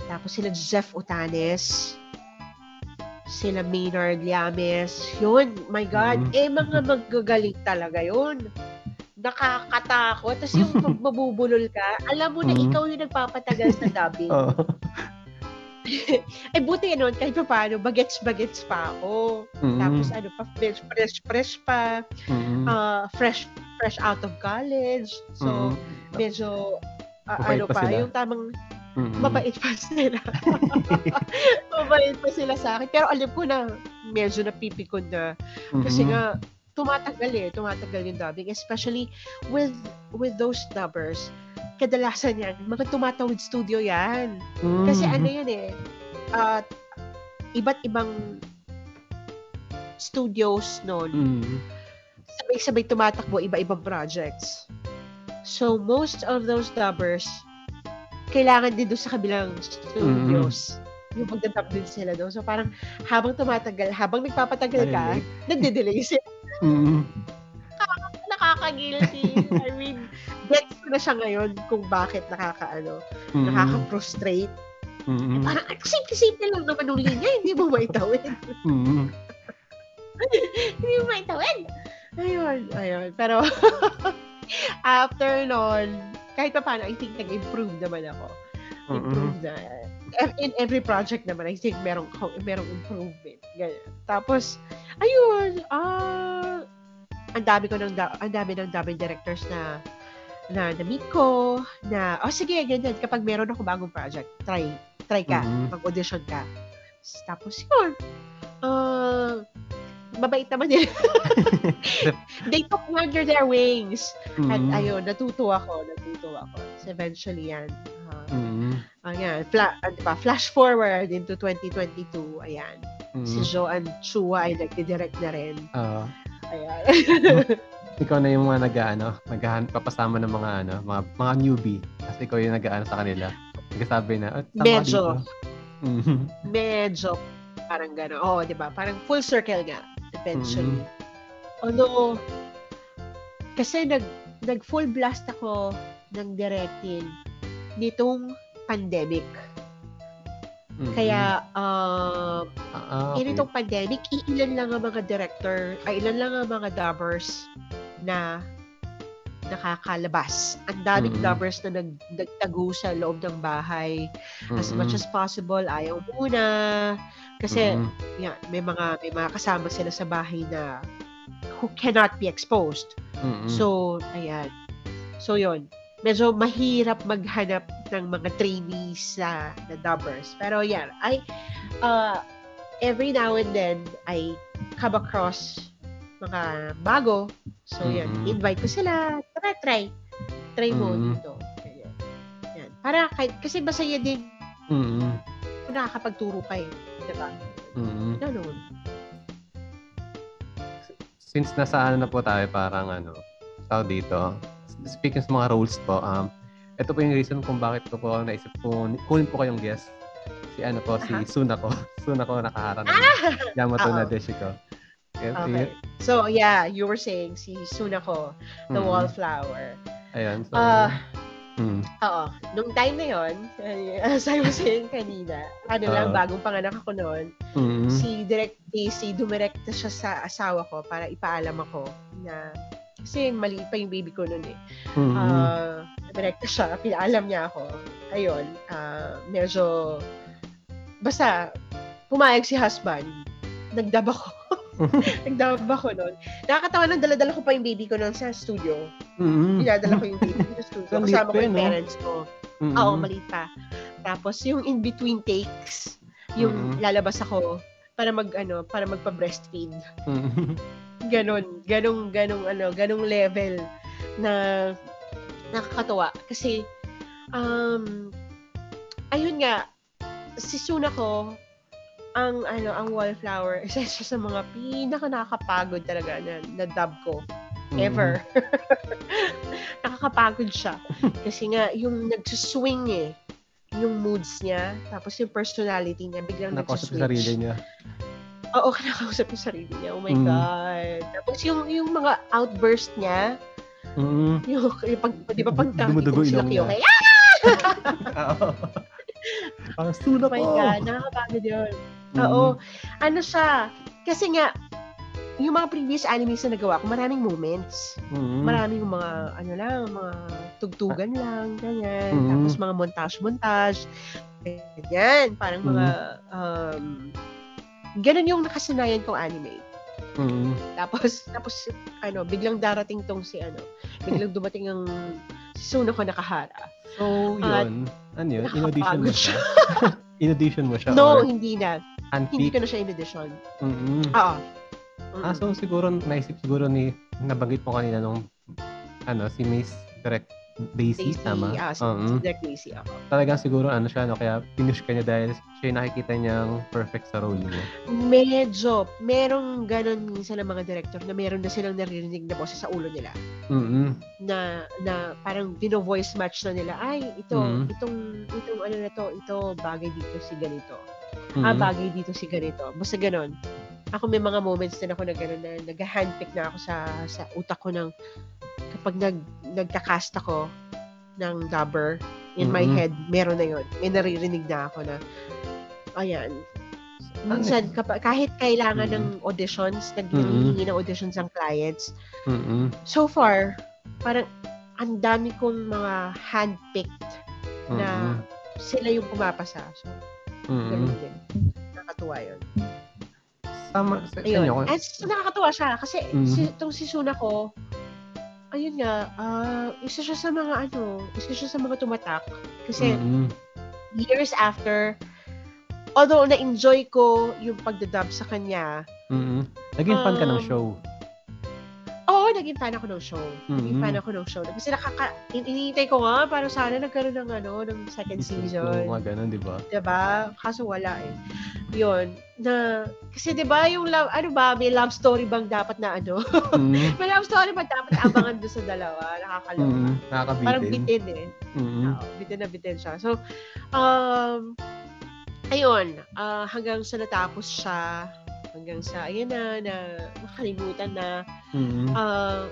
tapos sila Joseph Utanes, sila Maynard Llames. Yun, my God. Mhm. Eh, mga magagaling talaga yun. Nakakatakot. Tapos yung pag mabubulol ka, alam mo na Mhm. ikaw yung nagpapatagal sa dubbing. Oo. Eh, buti nun, kahit pa paano, bagets-bagets pa ako. Mm-mm. Tapos ano pa, fresh, fresh, fresh pa. Mm-mm. ah, fresh, fresh out of college. So, Mm-mm. medyo, Mabait ano pa pa, sila. yung tamang Mm-mm. mabait pa sila. mabait pa sila sa akin. Pero alam ko na medyo napipikon na. Kasi Mm-mm. nga, tumatagal eh. Tumatagal yung dubbing. Especially with with those dubbers. Kadalasan yan, mga tumatawid studio yan. Kasi Mm-mm. ano yan eh, at iba't ibang studios noon, Mm-mm. sabay-sabay tumatakbo iba-ibang projects. So, most of those dubbers, kailangan din doon sa kabilang studios. Yung magdadub din sila doon. So, parang habang tumatagal, habang nagpapatagal ka, Ay, nagde-delay sila. Mm-mm. Nakaka-guilty. I mean, gets ko na siya ngayon kung bakit nakaka-ano, Mm-mm. nakaka-frustrate. Mm-mm. Parang, simple-simple lang naman yung linya, hindi mo maitawid. Mm-mm. hindi mo maitawid. Ayun, ayun. Pero, after nun, kahit pa paano, I think nag-improve naman ako. Improve na. In every project naman, I think merong, merong improvement. Ganyan. Tapos, ayun, ah, ang dami ko ng, ang dami ng dubbing directors na na na-meet ko, na, oh sige, ganyan, kapag meron ako bagong project, try, try ka, Mhm. mag-audition ka. Tapos yun, ah, mabait naman nila. They took under their wings. At Mm-mm. ayun, natuto ako, natuto ako. So eventually yan. Uh, Mm-mm. ayan, fla- ah, diba, flash forward into 2022, ayan. Si Mm-mm. Joanne Chua ay nagdi-direct na rin. Oo. Ayan. ikaw na yung mga nag-ano, naghahan papasama ng mga ano, mga mga newbie. Kasi ikaw yung nag-ano sa kanila. Nagsasabi na, oh, Medyo. dito. Mhm. Medyo parang gano'n. Oo, di ba? Parang full circle nga, eventually. Mm-hmm. Although, kasi nag, nag full blast ako ng directing nitong pandemic. Mhm. Kaya, uh, ah, ah, okay. itong pandemic, iilan lang ang mga director, ay ilan lang ang mga dubbers na nakakalabas. Ang daming Mhm. dubbers na nag, nagtago sa loob ng bahay. As Mhm. much as possible, ayaw muna. Kasi, Mhm. yan, may mga, may mga kasama sila sa bahay na who cannot be exposed. Mhm. So, ayan. So, yon Medyo mahirap maghanap ng mga trainees na, na dubbers. Pero yan, I, uh, every now and then, I come across mga bago. So, yan. Mm. Invite ko sila. Tara, try. Try mo Mm. dito. Ganyan. Yan. Para, kahit, kasi masaya din Mm. kung nakakapagturo kayo. Diba? Mm. Ganun. Since nasa ano na po tayo, parang ano, tawag dito, speaking sa mga roles po, um, ito po yung reason kung bakit ko po naisip ko, kunin po kayong guest. Si ano po, si Aha. Suna ko. Suna ko nakaharap ng Yamato Oo. na Deshi ko. Kaya, Okay. So, yeah, you were saying si Sunako, the Mm. wallflower. Ayun. So, Ah, mm. Oo. Nung time na yon, as I was saying kanina, ano lang, Oo. bagong panganak ako noon, Mm. si Direct Daisy, dumirekta siya sa asawa ko para ipaalam ako na, kasi maliit pa yung baby ko noon eh. Mm. Ah, dumirekta siya, pinaalam niya ako. Ayun, ah, medyo, basta, pumayag si husband. Nagdab ako. Nagdab ako noon. Nakakatawa nang daladala ko pa yung baby ko noon sa studio. Mm. Dinadala ko yung baby ko sa studio. Kasama ko yun, yung no? parents ko. Mm. Oo, maliit pa. Tapos yung in between takes, yung Mm-mm. lalabas ako para mag ano, para magpa-breastfeed. Mm. Ganon, ganong ganong ano, ganong level na nakakatuwa kasi um ayun nga si Suna ko ang ano ang wallflower isa siya sa mga pinaka nakakapagod talaga na, na dub ko ever. Nakakapagod siya. Kasi nga, yung nagsuswing eh, yung moods niya, tapos yung personality niya, biglang Nakausap nagsuswitch. sa sarili niya. Oo, kinakausap yung sarili niya. Oh my Mm. God. Tapos yung, yung mga outburst niya, Mm. yung, yung pag, di ba pag Dumudugo sila kayo, kaya, Oo. Parang suna oh my ko. God, nakakapagod yun. Oo. Ano siya, kasi nga, yung mga previous animes na nagawa ko, maraming moments. Mm. maraming mga ano lang, mga tugtugan lang, ganyan. Mm. Tapos mga montage-montage. Ganyan. Parang mga, Mm. um, ganun yung nakasanayan kong anime. Mm. Tapos, tapos, ano, biglang darating tong si, ano, biglang dumating ang si Suno ko nakahara. So, At yun. ano yun? In-audition mo siya? In-audition mo siya? No, or hindi na. Hindi handpick? ko na siya in edition. Mm-mm. Oo. Ah, so siguro, naisip siguro ni, nabanggit mo kanina nung, ano, si Miss Direct Daisy, Daisy, tama? ah, si Oo. Direct Daisy ako. Talagang siguro, ano siya, no, kaya pinush ka niya dahil siya yung nakikita niyang perfect sa role niya. Medyo, merong ganun minsan ng mga director na meron na silang naririnig na boses sa ulo nila. Mm-mm. na na parang dino-voice match na nila ay ito Mhm. itong itong ano na to ito bagay dito si ganito ah Mm-mm. bagay dito si ganito basta ganon ako may mga moments din ako na gano'n na nag-handpick na ako sa sa utak ko ng kapag nag nagka-cast ako ng dubber in my Mhm. head meron na yon may naririnig na ako na ayan minsan kapag, kahit kailangan Mhm. ng auditions naghihingi ng auditions ang clients Mm-mm. so far, parang ang dami kong mga handpicked na Mm-mm. sila yung pumapasa. So, Din. Nakakatuwa yun. Sama, sa, sa Ayun. inyo, At so, nakakatuwa siya kasi Mhm. si, itong si Suna ko, ayun nga, ah, isa siya sa mga ano, isa siya sa mga tumatak. Kasi Mm-mm. years after, although na-enjoy ko yung pagdadub sa kanya, Mm-mm. Naging fan ka ng Um, show. Oo, naging fan ako ng show. Naging Mhm. fan ako ng show. Kasi nakaka, in- iniintay ko nga, para sana nagkaroon ng ano, ng second season. Oo, mga ganun, di ba? 'di ba? Kaso wala eh. 'Yun, na kasi 'di ba yung love, ano ba, may love story bang dapat na ano? Mm-mm. may love story ba dapat abangan doon sa dalawa? Nakakaloka. Mm-mm. Nakakabitin. Parang bitin eh. Mm-mm. Oo, bitin na bitin siya. So, um, ayun, ah, hanggang sa natapos siya, hanggang sa, ayun na, na nakalimutan na, Mm-mm. uh,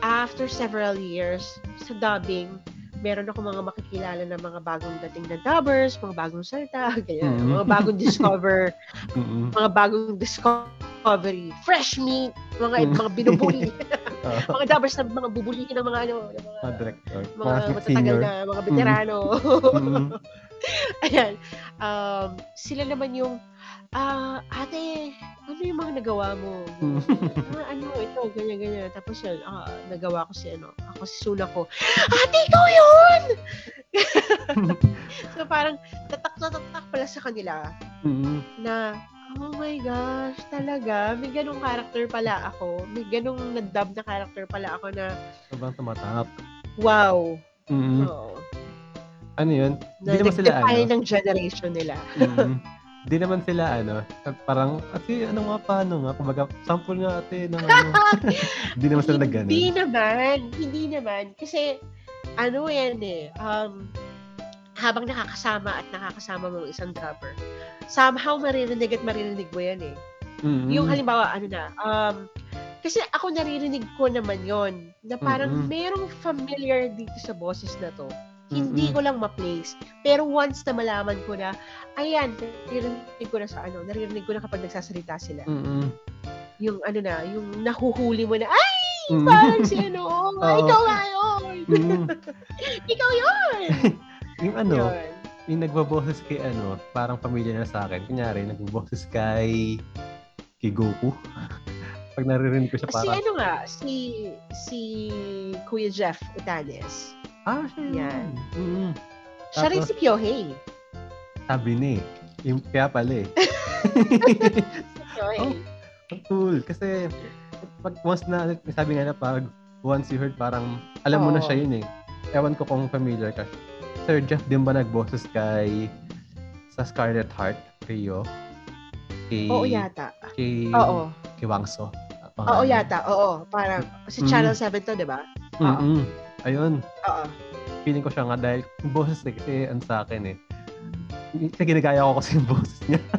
after several years sa dubbing, meron ako mga makikilala na mga bagong dating na dubbers, mga bagong salta, ganyan, Mhm. mga bagong discover, Mm-mm. mga bagong discovery, fresh meat, mga Mhm. mga binubuli, mga dubbers na mga bubulihin ng mga ano, ng mga, mga director. mga Mga matatagal senior. na, mga veterano. Mm-mm. Ayan. Um, sila naman yung, ah, ate, ano yung mga nagawa mo? Ah, ano, ito, ganyan, ganyan. Tapos yun, ah, nagawa ko si, ano, ako si Suna ko, ate, ikaw yun! so parang, tatak na tatak pala sa kanila Mm-mm. na, Oh my gosh, talaga? May ganong character pala ako. May ganong na-dub na character pala ako na, Sobrang tumatak. wow. Mm. Oo. Ano yun? Na Di naman sila ano. nag-define ng generation nila. Mm. Di naman sila ano, parang, ate, ano nga, paano nga? Kumbaga, sample nga ate ng ano. Di naman sila nag Hindi naman. Hindi naman. Kasi, ano yan eh, um, habang nakakasama at nakakasama mo ang isang dubber, somehow maririnig at maririnig mo yan eh. Mm. Yung halimbawa, ano na, um, kasi ako naririnig ko naman yon na parang Mm-mm. merong familiar dito sa boses na to. Hindi Mm-mm. ko lang ma-place. Pero once na malaman ko na, ayan, naririnig ko na sa ano, naririnig ko na kapag nagsasalita sila. Mm-mm. Yung ano na, yung nahuhuli mo na, ay, Mm. parang si ano, oh, ikaw nga yun. Ikaw yun. Yung ano, Yun. yung nagbaboses kay ano, parang pamilya na sa akin. Kunyari, nagbaboses kay kay Goku. Pag naririnig ko siya Si parang, ano nga, si si Kuya Jeff Utanes. Ah, siya yun. Yan. Mm. Siya rin si Kyohei. Sabi ni, yung kaya pala eh. Kyohei. Oh. Ang cool. Kasi, pag once na, sabi nga na pag once you heard, parang, alam mo na siya yun eh. Ewan ko kung familiar ka. Sir Jeff din ba nagboses kay sa Scarlet Heart, Rio? Kay, Oo yata. Kay, Oo. kay Wangso. Oo yata. Oo. Parang, si Mm. Channel 7 to, di ba? Mm-mm. Ayun. Oo. Feeling ko siya nga dahil yung boses eh, kasi ano sa akin eh. Kasi ginagaya ko kasi yung boses niya.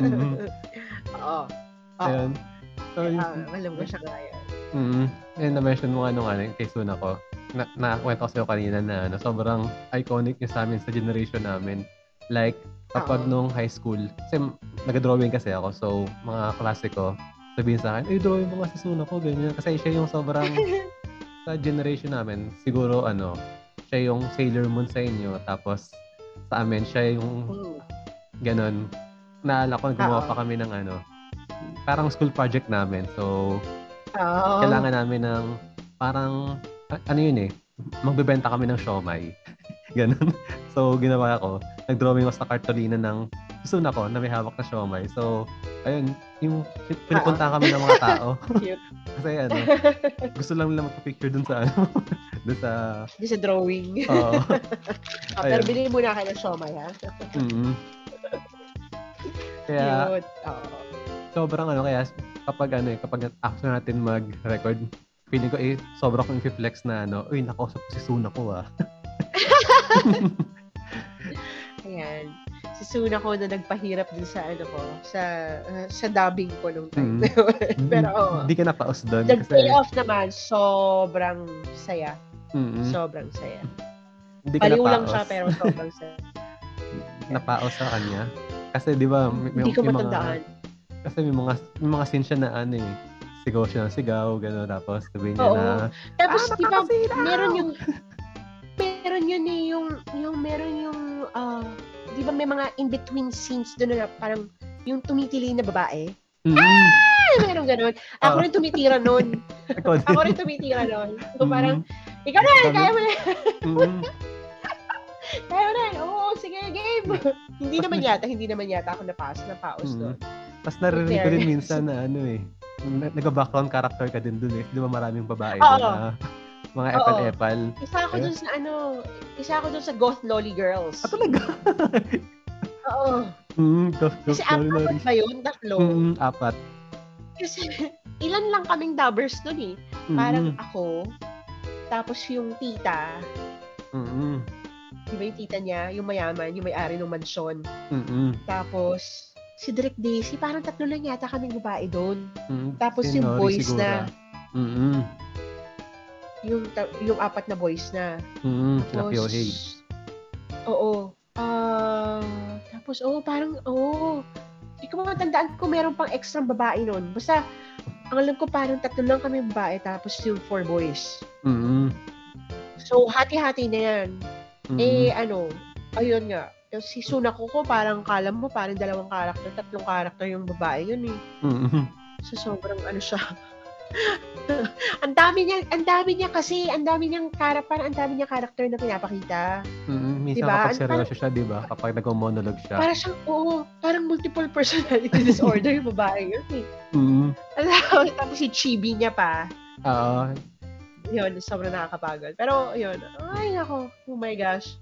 Mhm. Oo. Oo. Ayun. So, yung, alam ko siya nga yun. mm Ayun, na-mention mo nga nung ano, kay Suna ko. Na, nakakwento ko sa'yo kanina na ano, sobrang iconic niya sa amin sa generation namin. Like, kapag Oo. nung high school, kasi nag-drawing kasi ako, so mga klase ko, sabihin sa akin, eh, drawing mo nga si Suna ko, ganyan. Kasi siya yung sobrang, sa generation namin, siguro ano, siya yung Sailor Moon sa inyo, tapos sa amin, siya yung ganon. Naalala ko, gumawa pa kami ng ano, parang school project namin. So, Oo. kailangan namin ng parang, ano yun eh, magbebenta kami ng siomay. Ganon. So, ginawa ko, nag-drawing ako sa cartolina ng susun ako na may hawak na siomay. So, ayun, yung pinupunta kami ng mga tao. Cute. Kasi ano, gusto lang nila magpa-picture dun sa ano, dun sa, Di sa drawing. oo. Ah, pero bilhin muna kayo ng siomay, ha? Mm. Kaya, Cute. Oo. sobrang ano, kaya kapag ano eh, kapag after natin mag-record, feeling ko eh, sobrang kong flex na ano, uy, nakausap ko si Suna ko ah. Ayan. Si Suna ko na nagpahirap din sa ano ko, sa uh, sa dubbing ko nung time Mm. yun. Pero oo. Hindi ka napaus doon. Nag-pay Kasi, off naman, sobrang saya. mm, Sobrang saya. hindi ka Baliw lang napaos. siya, pero sobrang saya. Napaos sa kanya. Kasi di ba, may, may, Hindi ko may mga, matandaan. kasi may mga, may mga scene siya na ano eh, sigaw siya ng sigaw, gano'n, tapos sabihin niya Oo. na, Tapos, "Ah, di ba, nakakasilaw!" meron yung, meron yun eh, yung, yung meron yung, ah, di ba may mga in-between scenes doon na parang, yung tumitili na babae. Mm, Ay, meron ganun. Ako Oo. rin tumitira nun. ako. Ako rin tumitira nun. So, Mm, parang, ikaw na, kaya mo na, mm, kaya mo na. Oo, sige, game. hindi naman yata, hindi naman yata ako napaos, napaos Mm. doon. Tapos narinig ko rin minsan na ano eh, na- nag-background character ka din dun eh. Di ba maraming babae Oo. na mga epal-epal. Isa ako dun sa ano, isa ako dun sa Goth Lolly Girls. Ah, talaga? Oo. mm, tough, tough, Kasi sorry, apat ba yun? Tatlo. Mm, apat. Kasi ilan lang kaming dubbers dun eh. Parang Mm, ako, tapos yung tita, mm, di ba yung tita niya, yung mayaman, yung may-ari ng mansyon. mm, Tapos, si Direk Daisy, parang tatlo lang yata kaming babae doon. mm. Tapos Si yung Nori boys siguro. na, Mm, yung, yung apat na boys na. mm, Tapos, Piohei. Oo. Ah, tapos, oo, parang, oo. Hindi ko matandaan kung meron pang extra babae nun. Basta, ang alam ko parang tatlo lang kami babae, tapos yung four boys. Mm, So, hati-hati na yan. mm, Eh, ano, ayun nga. Si Sunako ko, parang kala mo, parang dalawang karakter, tatlong karakter yung babae yun eh. mm, So, sobrang ano siya. ang dami niya, ang dami niya kasi, ang dami niyang character, ang dami niya character na pinapakita. Mm-hmm. Minsan Diba? kapag seryoso siya, di ba? Kapag nag-monologue siya. Para siyang, oo, parang multiple personality disorder yung babae yun eh. Mm-hmm. Alam, tapos si Chibi niya pa. Oo. Yun, sobrang nakakapagod. Pero, yun, ay nako, oh my gosh.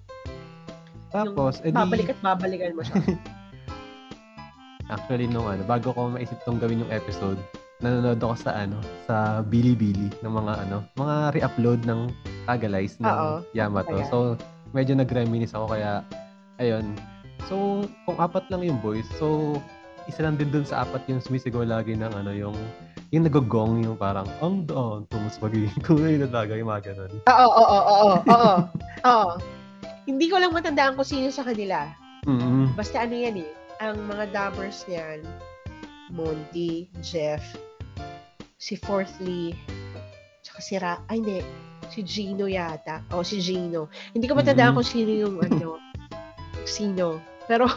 Tapos, edi, Babalik at babalikan mo siya. actually, nung ano, bago ko maisip tong gawin yung episode, nanonood ako sa ano, sa Bilibili ng mga ano, mga re-upload ng Tagalize ng Oo. Yamato. Taga. So, medyo nag-reminisce ako kaya, ayun. So, kung apat lang yung boys, so, isa lang din dun sa apat yung sumisigaw lagi ng ano, yung yung nagogong, yung parang, ang doon, tumus magiging kulay na talaga, yung mga ganun. Oo, oo, oo, oo, oo, oo. Hindi ko lang matandaan kung sino sa kanila. Mm-hmm. Basta ano yan eh, ang mga dubbers niyan, Monty, Jeff, si Fourthly, tsaka si Ra, ay hindi, si Gino yata. O, si Gino. Hindi ko matandaan Mhm. kung sino yung ano, sino. Pero,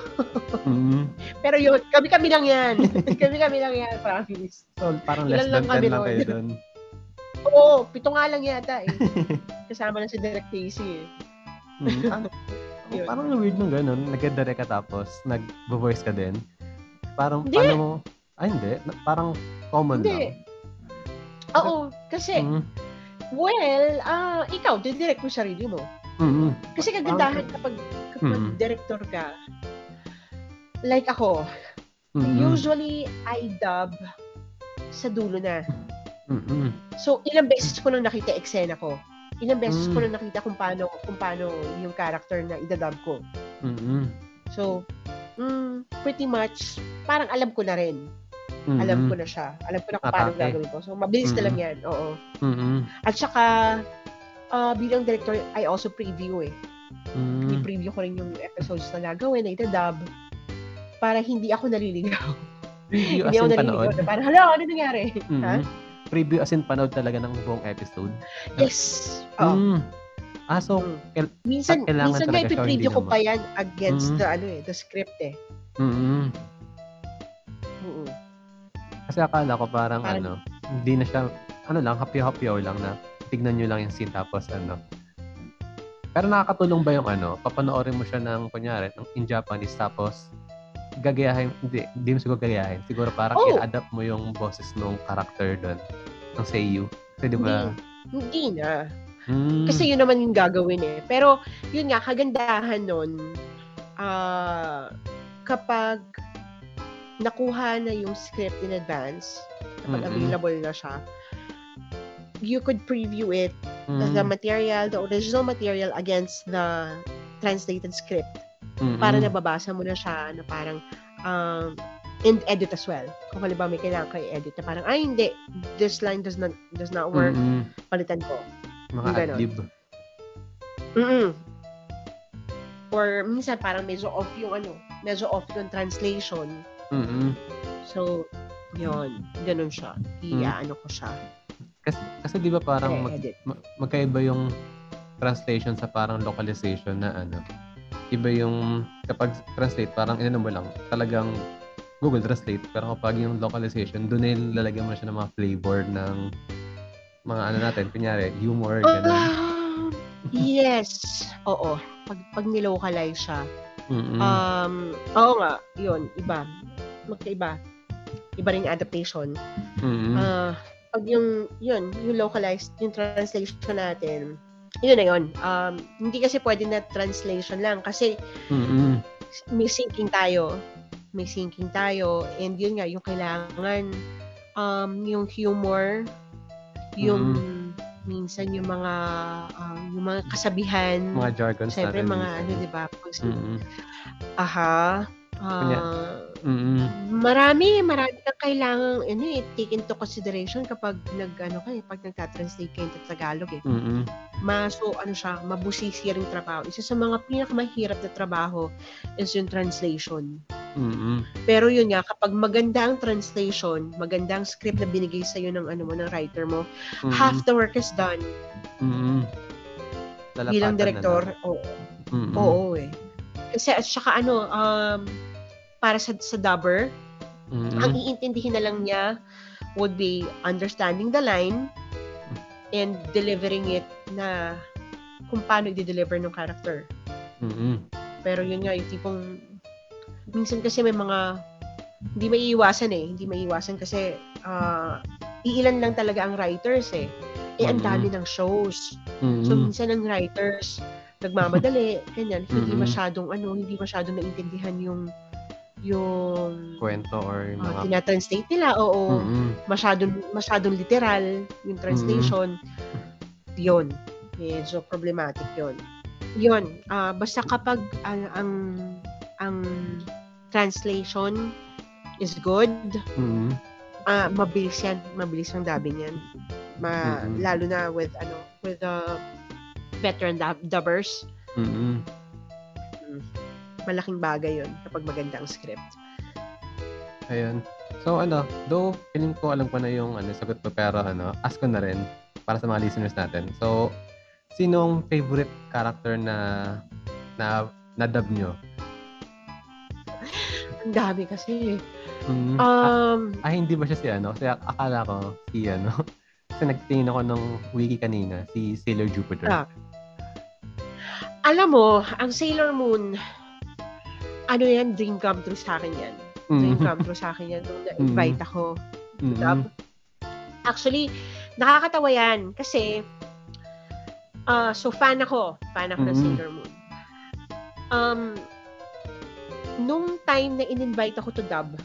Mm-hmm. pero yun, kami-kami lang yan. kami-kami lang yan, promise. So, parang Ilan less lang than 10 kami lang kayo dun. Oo, pito nga lang yata eh. Kasama na si Direct Casey eh. Mm, ah, parang weird nung ganun. Nag-direct ka tapos nag-voice ka din. Parang, Hindi. paano mo? Ay, hindi. Na- Parang common Hindi. lang. Oo, kasi, Mm, well, ah ikaw, didirect mo sarili mo. mm, Kasi kagandahan kapag, kapag Mm. director ka, like ako, mm, usually I dub sa dulo na. mm, mm, So, ilang beses ko nang nakita eksena ko. Ilang beses Mm. ko nang nakita kung paano, kung paano yung character na idadub ko. mm, mm, So, mm, pretty much, parang alam ko na rin. Mm, Alam ko na siya. Alam ko na kung paano gagawin ko. So, mabilis na Mm. lang yan. Oo. mm, mm, At saka, ah, bilang director, I also preview eh. mm. I-preview ko rin yung episodes na gagawin, na itadub, para hindi ako naliligaw. Preview as hindi ako in panood. na parang, hala, ano nangyari? Mm, Ha? Preview as in panood talaga ng buong episode. Yes. Oo. Mm. Ah, so, Mm. kail- Minsan, kailangan minsan nga ipipreview ko naman. pa yan against Mm. the, ano eh, the script eh. mm, mm. Oo. Kasi akala ko parang, Parang- ano, hindi na siya, ano lang, hapyaw-hapyaw lang na tignan nyo lang yung scene tapos ano. Pero nakakatulong ba yung ano, papanoorin mo siya ng, kunyari, in Japanese tapos gagayahin, hindi, hindi mo siguro gagayahin. Siguro parang Oh. i-adapt mo yung boses ng character doon, ng seiyu. Kasi di ba? Hindi na. Mm, Kasi yun naman yung gagawin eh. Pero, yun nga, kagandahan nun, ah, kapag nakuha na yung script in advance, kapag Mm-mm. available na siya, you could preview it, mm, the material, the original material against the translated script. mm-mm, Para nababasa mo na siya na parang, um, and edit as well. Kung halimbawa may kailangan kayo edit na parang, ay hindi, this line does not does not work, mm-mm, palitan ko. mga adlib. mm Or minsan parang medyo off yung ano, medyo off yung translation. Mm-mm. So, yun, ganun siya. Mm. I-ano ko siya. Kasi, kasi di ba parang mag, magkaiba yung translation sa parang localization na ano. Iba yung kapag translate parang inano mo lang talagang Google Translate pero kapag yung localization doon na lalagyan mo siya ng mga flavor ng mga ano natin kunyari humor. Ah, yes. Oo. Pag, pag nilocalize siya. Mm-mm. Um, oo nga, yun, iba. Magkaiba. Iba rin yung adaptation. Mm-mm. Ah, pag yung, yun, yung localized, yung translation natin, yun na yun. Um, hindi kasi pwede na translation lang kasi Mm-mm. may syncing tayo. May syncing tayo. And yun nga, yung kailangan, um, yung humor, yung minsan yung mga, um, yung mga kasabihan, mga jargons Siyempre, natin. mga minsan. ano, di ba? Pag, Mm-mm. aha, ah, Mm-mm. marami, marami kang kailangan, ano eh, take into consideration kapag nag, ano ka eh, pag nagta-translate kayo into Tagalog eh. Mm-mm. Maso, ano siya, mabusisi ring trabaho. Isa sa mga pinakamahirap na trabaho is yung translation. Mm-mm. Pero yun nga, kapag maganda ang translation, maganda ang script na binigay sa'yo ng ano mo, ng writer mo, Mm-mm. half the work is done. Lalapatan Bilang director, oo. Mm-mm. Oo eh. Kasi at saka ano, um, para sa, sa dubber, Mm-mm. ang iintindihin na lang niya would be understanding the line and delivering it na kung paano i-deliver ng character. Mm-mm. Pero yun nga, yung tipong, minsan kasi may mga, hindi maiiwasan eh. Hindi maiiwasan kasi, ah, iilan lang talaga ang writers eh. Eh, ang Mm-mm. dami ng shows. Mm-mm. So, minsan ang writers, nagmamadali, ganyan, hindi Mm-mm. masyadong, ano, hindi masyadong naintindihan yung, yung, kwento or yung uh, mga tinatranslate nila, oo, Mm-mm. masyadong, masyadong literal yung translation. Yun, medyo problematic yun. Yun, ah, basta kapag ang, ang, ang translation is good, Mm-mm. ah mabilis yan, mabilis ang dubbing yan. Ma, Mhm. Lalo na with, ano, with uh, veteran dub- dubbers. Mm-mm. Malaking bagay yun kapag maganda ang script. Ayun. So ano, though feeling ko alam ko na yung ano, sagot ko pero ano, ask ko na rin para sa mga listeners natin. So, sinong favorite character na na na-dub nyo? Ang dami kasi. Mm, ah, Um, ah, hindi ba siya si ano? Kasi ak- akala ko si ano. Kasi nagtingin ako ng wiki kanina, si Sailor Jupiter. Ah. alam mo, ang Sailor Moon, ano yan, dream come true sa akin yan. Dream Mm. come true sa akin yan nung na-invite ako. Dub. Actually, nakakatawa yan kasi ah so fan ako. Fan ako ng Mhm. Sailor Moon. Um, nung time na in-invite ako to dub,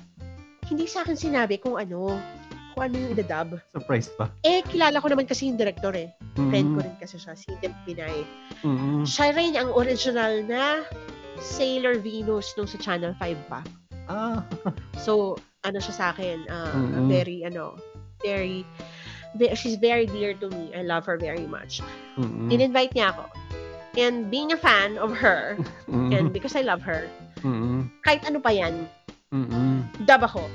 hindi sa akin sinabi kung ano, kung ano yung ida-dub. Surprise pa. Eh, kilala ko naman kasi yung director eh. Friend Mm. ko rin kasi siya, si Dem Pinay. Mm-mm. Siya rin ang original na Sailor Venus nung sa Channel 5 pa. Ah. So, ano siya sa akin, uh, Mm-mm. very, ano, very, ve- she's very dear to me. I love her very much. Mm-mm. In-invite niya ako. And being a fan of her, Mm-mm. and because I love her, Mm-mm. kahit ano pa yan, Mm-mm. dub ako.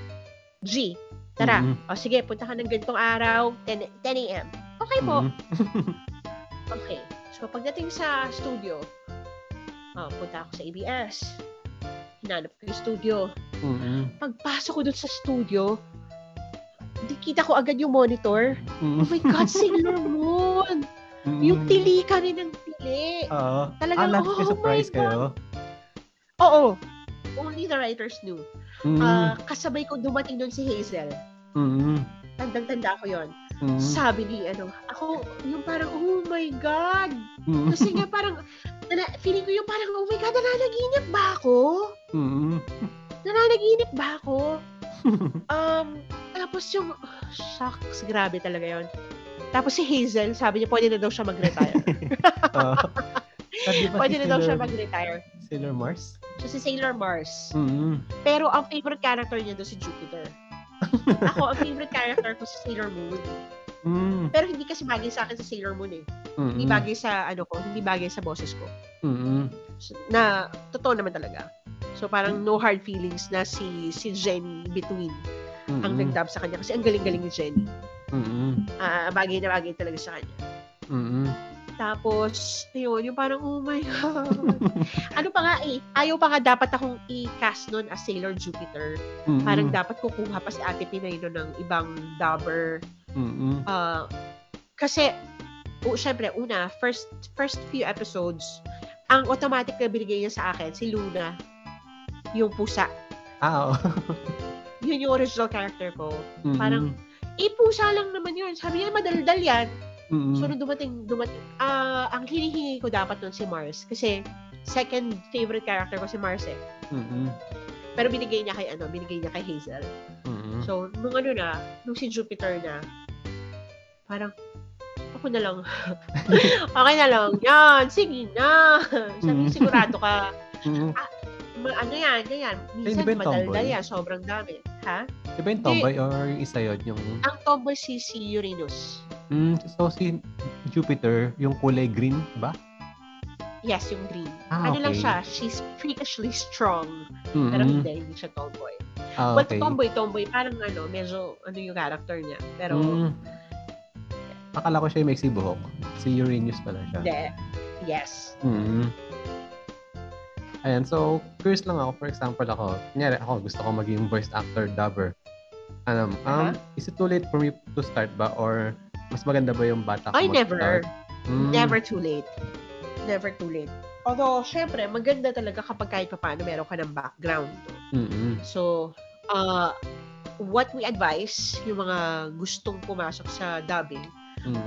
G, tara. Mm-mm. O sige, punta ka ng ganitong araw, 10, 10 a.m. Okay po. Mm-mm. Okay. So, pagdating sa studio, oh, punta ako sa ABS. Hinanap ko yung studio. Mm-mm. Pagpasok ko dun sa studio, di kita ko agad yung monitor. Mm-mm. Oh my God, Sailor Moon! Yung Mm-mm. tili ka rin ng tili. Oo. Talagang, ah, oh surprise my kayo? Oo. Only the writers knew. Mm. Ah, kasabay ko dumating doon si Hazel. Mm. Tandang-tanda ko yon. Mm. Sabi ni, ano, ako, yung parang, oh my God! Mm. Kasi nga parang, nana, feeling ko yung parang, oh my God, nananaginip ba ako? Mm. Nananaginip ba ako? Um, tapos yung, shucks, grabe talaga yon. Tapos si Hazel, sabi niya, pwede na daw siya mag-retire. Ba pwede si na daw siya Sailor- mag-retire. Sailor Mars? Siya si Sailor Mars. Mm. Pero ang favorite character niya doon si Jupiter. Ako, ang favorite character ko si Sailor Moon. Mm. Pero hindi kasi bagay sa akin sa Sailor Moon eh. Hindi Mm. bagay sa ano ko, hindi bagay sa boses ko. Mm. So, na totoo naman talaga. So parang no hard feelings na si si Jenny between ang Mm. nagdub sa kanya kasi ang galing-galing ni Jenny. Mm. Ah, bagay na bagay talaga sa kanya. Mm. Tapos, yun, yung parang, oh my God. ano pa nga eh, ayaw pa nga dapat akong i-cast nun as Sailor Jupiter. Mm. Parang dapat kukuha pa si Ate Pinay nun ng ibang dubber. Mm. Ah, kasi, o, syempre, una, first first few episodes, ang automatic na binigay niya sa akin, si Luna, yung pusa. Ah, oo. Yun yung original character ko. Mm. Parang, Eh, pusa lang naman yun. Sabi niya, madaldal yan. Mm. So, nung dumating, dumating, ah, ang hinihingi ko dapat nun si Mars. Kasi, second favorite character ko si Mars eh. Mm. Pero binigay niya kay, ano, binigay niya kay Hazel. Mm. So, nung ano na, nung si Jupiter na, parang, ako na lang. okay na lang. Yan, sige na. Sabi, Mm. sigurado ka. Mm. Ma- ano yan, ganyan. Minsan, yung madaldal yan. Sobrang dami. Ha? Di ba yung tomboy or yung isa yun? Yung, Ang tomboy si, si Uranus. mm, so si Jupiter, yung kulay green ba? Yes, yung green. Ah, ano lang okay. siya, she's freakishly strong. Mm. Pero hindi, hindi siya tomboy. Ah, okay. tomboy, tomboy, parang ano, medyo ano yung character niya. Pero, Mm. Akala ko siya yung may si buhok. Si Uranus pala siya. hindi. Yes. Mm. Ayan, so, curious lang ako. For example, ako, kunyari ako, gusto ko maging voice actor, dubber. Ano, um, is it too late for me to start ba? Or mas maganda ba yung bata ko I never. Mm. Never too late. Never too late. Although, syempre, maganda talaga kapag kahit pa paano meron ka ng background. no? Mm-mm. So, uh, what we advise, yung mga gustong pumasok sa dubbing,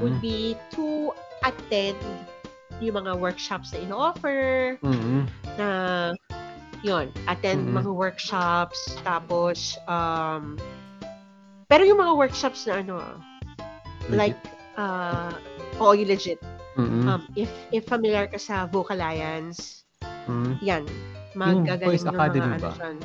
would Mm-mm. be to attend yung mga workshops na ino-offer, Mm-mm. na yun, attend Mhm. mga workshops, tapos, um, pero yung mga workshops na ano, ah, like, uh, oo, yung legit. Mm-mm. Um, if, if familiar ka sa Vocal Alliance, Mm. yan, magagaling Voice ng Academy mga ano ba? dyan.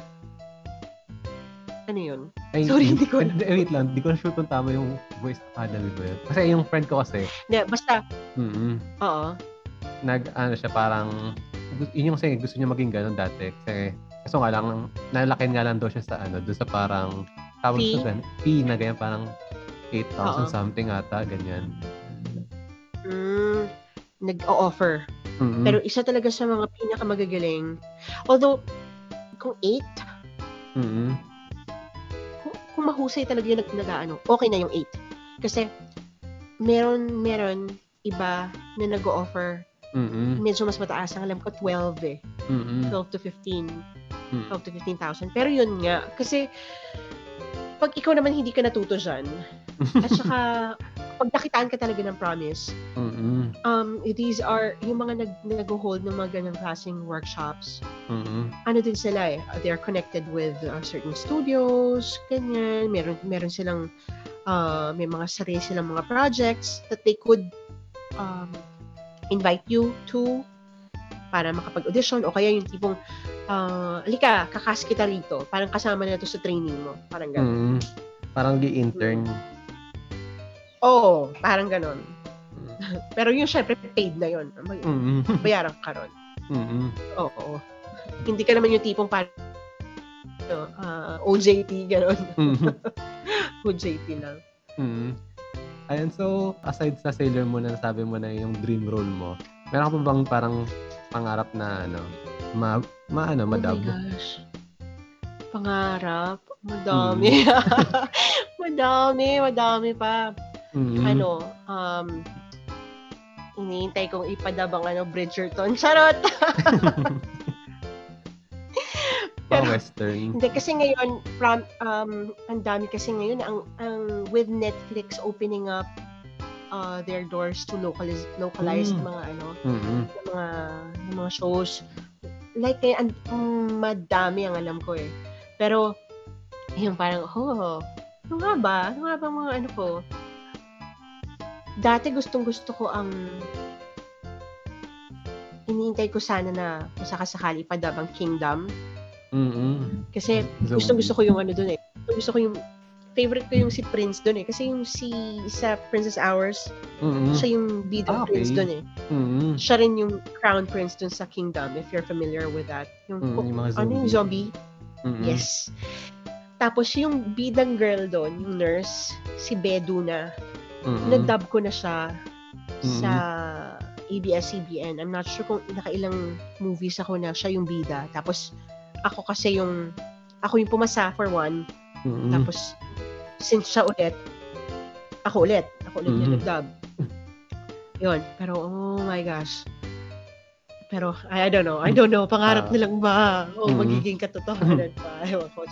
Ano yun? Ay, Sorry, hindi ko- wait lang, hindi ko na sure kung tama yung Voice Academy ba yun. Kasi yung friend ko kasi, Na, basta, mm oo. nag, ano siya, parang, yun yung kasi gusto niya maging ganun dati. Kasi, kaso nga lang, nalakin nga lang daw siya sa ano, doon sa parang, tawag Fee? sa gan- fee na ganyan, parang 8,000 Oo. something ata, ganyan. Mm, nag-o-offer. Mm-mm. Pero isa talaga sa mga pinakamagagaling. Although, kung 8, Mm-mm. Kung, mahusay talaga yung nag, nag- okay na yung 8. Kasi, meron, meron iba na nag-o-offer. Mm-mm. Medyo mas mataas. Ang alam ko, 12 eh. Mm-mm. 12 to 15. Mm. 12 to 15,000. Pero yun nga, kasi, pag ikaw naman hindi ka natuto dyan, at saka, pag nakitaan ka talaga ng promise, Mm-mm. um, these are, yung mga nag, nag-hold ng mga ganang klaseng workshops, Mm-mm. ano din sila eh, they're connected with uh, certain studios, ganyan, meron, meron silang, uh, may mga sarili silang mga projects that they could um, invite you to para makapag-audition o kaya yung tipong, uh, alika, kakas kita rito, parang kasama na to sa training mo, parang gano'n. Mm-mm. Parang gi-intern. Oo, oh, parang gano'n. Pero yung syempre, paid na yun. May- Mm-mm. Bayaran ka ron. Mm-mm. Oo. Hindi ka naman yung tipong parang ano, ah, OJT, gano'n. Mm-mm. OJT lang. Mm. Ayan, so, aside sa Sailor Moon na sabi mo na yung dream role mo, meron ka pa bang parang pangarap na ano, ma, ma ano, madab? Oh my gosh. Pangarap. Madami. madami, madami pa. Mm. Ano, um, iniintay kong ipadabang ano, Bridgerton. Charot! Pang pero- western. Hindi, kasi ngayon, from, um, ang dami kasi ngayon, ang, ang with Netflix opening up uh, their doors to localize, localized Mm. mga ano, Mm-mm. ng mga, mga shows. Like, eh, ang, ang madami ang alam ko eh. Pero, yung parang, oh, ano nga ba? Ano nga ba mga ano ko? Dati gustong gusto ko ang iniintay ko sana na kung sakasakali pa dabang Kingdom. Mm-mm. Kasi gusto gusto ko yung ano dun eh. Gusto ko yung favorite ko yung si Prince dun eh. Kasi yung si sa Princess Hours, Mm-mm. siya yung bidang Ah, okay. prince dun eh. Mm-mm. Siya rin yung crown prince dun sa kingdom, if you're familiar with that. Yung, Mm, yung mga ano yung zombie? Mm-mm. Yes. Tapos yung bidang girl doon, yung nurse, si Beduna, Mm-mm. na-dub ko na siya Mm-mm. sa ABS-CBN. I'm not sure kung nakailang movies ako na siya yung bida. Tapos ako kasi yung, ako yung pumasa for one. Mm-mm. Tapos since siya ulit, ako ulit. Ako ulit yung Mhm. nag-dub. Yun. Pero oh my gosh. Pero I, I don't know. I don't know. Pangarap Ah. nilang ba? O Mhm. magiging katotohanan pa. Ewan ko.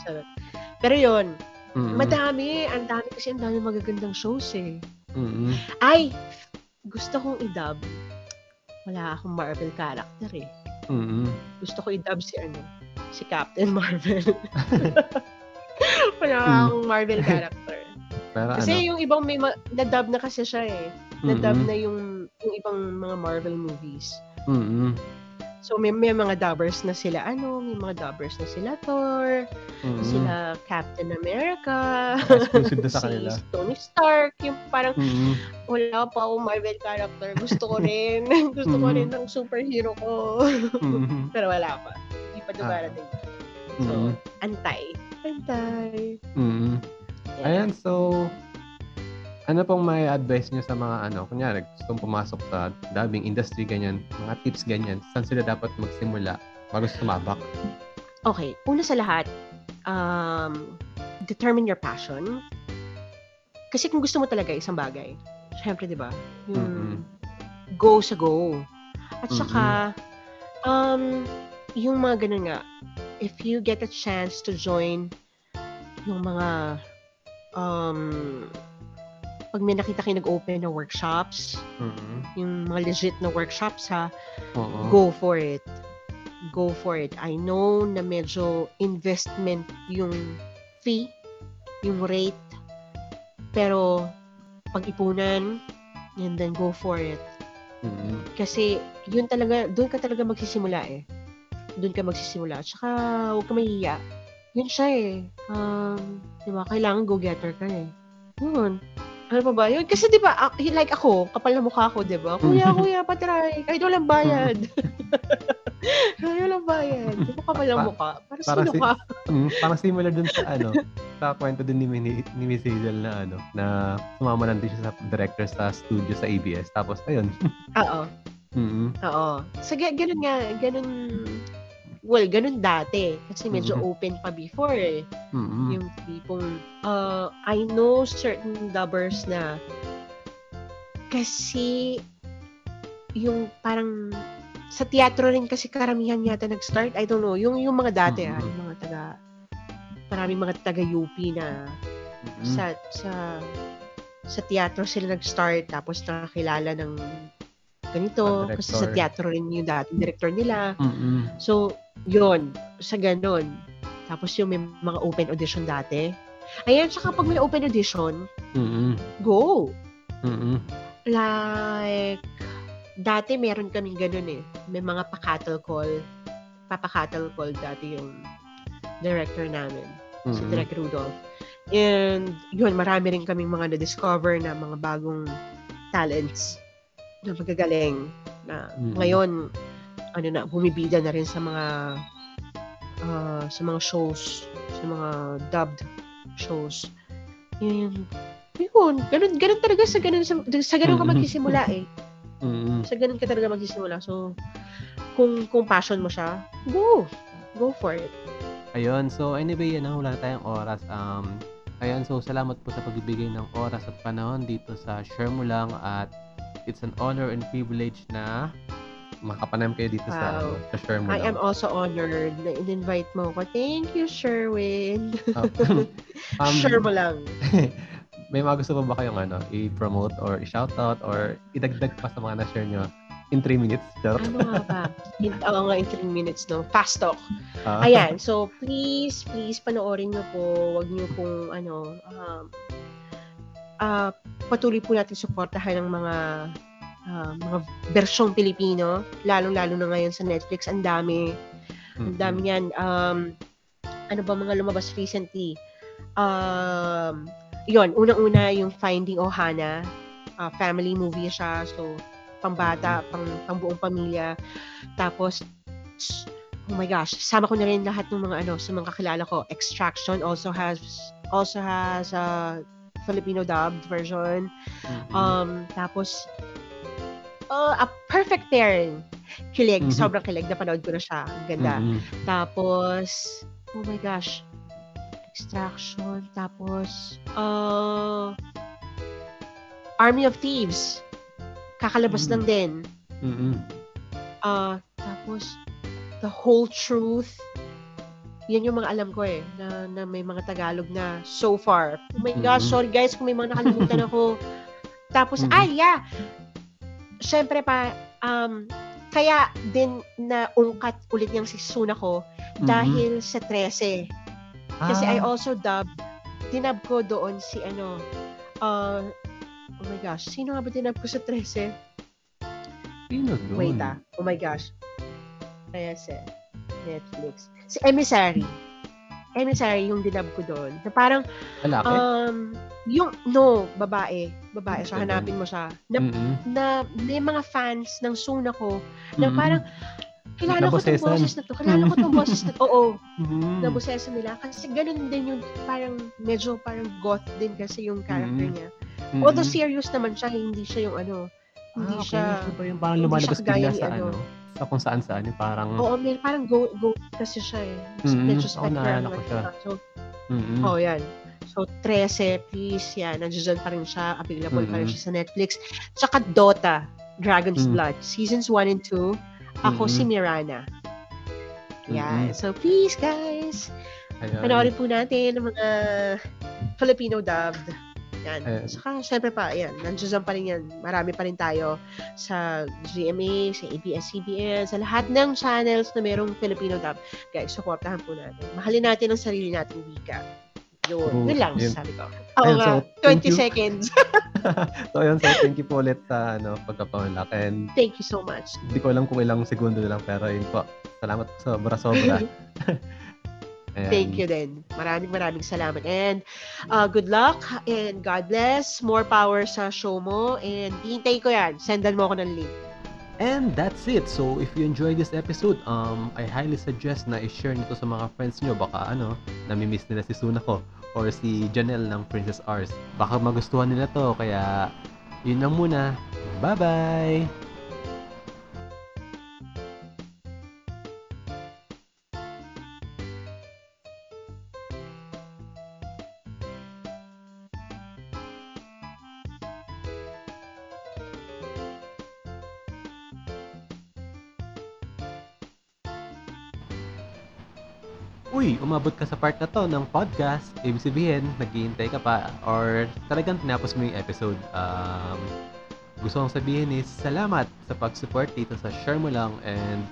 Pero yun, Mm-mm. madami. Ang dami kasi ang dami magagandang shows eh. Mm-mm. Ay! Gusto kong i-dub. Wala akong Marvel character eh. Mm-mm. Gusto ko i-dub si ano, si Captain Marvel. Wala Mm. akong Marvel character. Pero Kasi ano? yung ibang may ma- na-dub na kasi siya eh. Na-dub Mm-mm. na yung, yung ibang mga Marvel movies. Mm-mm. So may, may mga dubbers na sila ano, may mga dubbers na sila Thor, Mm-mm. sila Captain America, Exclusive na sa si kanila. Tony Stark, yung parang Mm-mm. wala pa akong Marvel character. Gusto ko rin. Gusto ko Mhm. rin ng superhero ko. Mm-mm. Pero wala pa. Hindi pa dumarating. So, Mm-mm. antay. Antay. Mm-mm. Yeah. Ayan, so ano pong may advice niyo sa mga ano, kunyari gustong pumasok sa dubbing industry ganyan, mga tips ganyan, saan sila dapat magsimula bago sumabak? Okay. Una sa lahat, um, determine your passion. Kasi kung gusto mo talaga isang bagay, syempre, di ba? Yung Mm-mm. go sa go. At saka, um, yung mga ganun nga, if you get a chance to join yung mga, um, pag may nakita kayo nag-open na workshops, Mm-mm. yung mga legit na workshops ha, Oo. go for it. Go for it. I know na medyo investment yung fee, yung rate, pero pag-ipunan, and then go for it. Mm-mm. Kasi yun talaga, doon ka talaga magsisimula eh. Doon ka magsisimula. Tsaka huwag ka mahiya. Yun siya eh. Um, di ba? Kailangan go-getter ka eh. Yun. Ano pa ba? Yun. Kasi di ba, ak- like ako, kapal na mukha ko, di ba? Kuya, kuya, patry. Kahit walang bayad. Kahit walang bayad. Di ba kapal na Pa- mukha? Para para sino si- ka? Mm, parang similar dun sa ano, sa kwento din ni, ni, ni Miss Hazel na ano, na sumama lang din siya sa director sa studio sa ABS. Tapos, ayun. Oo. Mm-mm. Oo. So, ga- ganun nga. Ganun, well, ganun dati. Kasi medyo Mhm. open pa before eh. Mm-mm. Yung tipong, uh, I know certain dubbers na kasi yung parang sa teatro rin kasi karamihan yata nag-start. I don't know. Yung, yung mga dati, ah, Mhm. yung mga taga, maraming mga taga-UP na Mm-mm. sa, sa, sa teatro sila nag-start tapos nakakilala ng ganito. Ah, kasi sa teatro rin yung dating director nila. Mm-mm. So, yun. Sa ganun. Tapos yung may mga open audition dati. Ayan, tsaka pag may open audition, Mm-mm. go! Mm-mm. Like, dati meron kaming ganun eh. May mga pa-cattle call. Papa-cattle call dati yung director namin. Si Mm-mm. Direk Rudolph. And yun, marami rin kaming mga na-discover na mga bagong talents na magagaling na Mhm. ngayon ano na bumibida na rin sa mga ah, sa mga shows sa mga dubbed shows. And yun ganun, ganun talaga sa ganun sa, sa ganun ka magsisimula eh. Sa ganun ka talaga magsisimula. So kung kung passion mo siya go go for it. Ayun, so anyway, yan na, wala na tayong oras. Um, ayun, so salamat po sa pagbibigay ng oras at panahon dito sa Share Mo Lang at it's an honor and privilege na makapanam kayo dito sa, Wow. sa Share Mo I Lang. am also honored na in-invite mo ko thank you Sherwin Um, um, share mo lang may mga gusto pa ba kayong ano, i-promote or i-shoutout or idagdag pa sa mga na-share nyo in 3 minutes? Charot. ano nga ba in, oo nga in 3 minutes no fast talk Ah, Ayan, so please, please panoorin niyo po. Huwag niyo pong ano, um, ah, patuloy po natin suportahan ng mga ah, mga bersyong Pilipino, lalong-lalo na ngayon sa Netflix. Ang dami, ang dami niyan. Um, ano ba mga lumabas recently? Um, yon unang-una yung Finding Ohana, ah, family movie siya. So, pambata, pang, pang buong pamilya. Tapos, oh my gosh, sama ko na rin lahat ng mga ano, sa mga kakilala ko. Extraction also has also has a Filipino dubbed version. Um, tapos, uh, a perfect pairing. Kilig, Mhm. sobrang kilig. Napanood ko na siya. Ang ganda. Mm-mm. Tapos, oh my gosh, Extraction. Tapos, uh, Army of Thieves. Kakalabas Mm. lang din. Mm-mm. Uh, tapos, The Whole Truth. Yan yung mga alam ko eh, na, na may mga Tagalog na so far. Oh my gosh, Mhm. sorry guys kung may mga nakalimutan ako. Tapos, Mhm. ay, yeah. Siyempre pa, um, kaya din na ungkat ulit niyang si Sunako Mhm. dahil sa 13. Kasi I Ah, also dub, dinab ko doon si ano, uh, oh my gosh, sino nga ba dinab ko sa 13? sino dun? Wait ah, oh my gosh. Kaya sa Netflix. Si Emissary. Emissary yung dinab ko doon. Na parang, Lalaki? um, yung, no, babae. Babae. Ganun. hanapin mo siya. Na, Mm-mm. na may mga fans ng Suna ko na parang, kilala ko Nabosesan. boses na to. Kilala ko itong boses na to. Oo. Mm-mm. nabosesa nila kasi ganun din yung parang medyo parang goth din kasi yung character Mm. niya. Although serious naman siya, hindi siya yung ano, hindi ah, okay. siya Siya ba yung parang lumalabas siya kagaya bigla sa ano. ano? Sa kung saan saan. Yung parang... Oo, may parang go go kasi siya eh. Mm, Medyo oo, naalala ko siya. siya. So, Mm-mm. Oh, yan. So, 13, please, yan. Nandiyan pa rin siya. Available pa rin siya sa Netflix. Tsaka Dota, Dragon's Mm. Blood. Seasons 1 and 2. Ako si Mm-mm. Mirana. Yan. Mm-mm. So, please, guys, panoorin po natin ang mga Filipino dubbed. Yan. Ayan. Saka, syempre pa, yan. Nandiyan pa rin yan. Marami pa rin tayo sa GMA, sa ABS-CBN, sa lahat ng channels na merong Filipino dub. Guys, supportahan po natin. Mahalin natin ang sarili nating wika. Yun. True. Yun lang, Yun. sabi ko. Oo Ayun, nga. so, thank 20 you. seconds. so, ayun. So, thank you po ulit sa ano, pagkapangalak. And Thank you so much. hindi ko alam kung ilang segundo na lang, pero yun po. Salamat sobra-sobra. Ayan. Thank you din. Maraming maraming salamat. And uh, good luck and God bless. More power sa show mo. And hintay ko yan. Sendan mo ako ng link. And that's it. So, if you enjoyed this episode, um, I highly suggest na i-share nito sa mga friends nyo. Baka ano, namimiss nila si Sunako or si Janelle ng Princess Ars. Baka magustuhan nila to. Kaya, yun lang muna. Bye-bye! Umabot ka sa part na to ng podcast. Ibig sabihin, naghihintay ka pa or talagang tinapos mo yung episode. Um, gusto kong sabihin is salamat sa pag-support dito sa Share Mo Lang and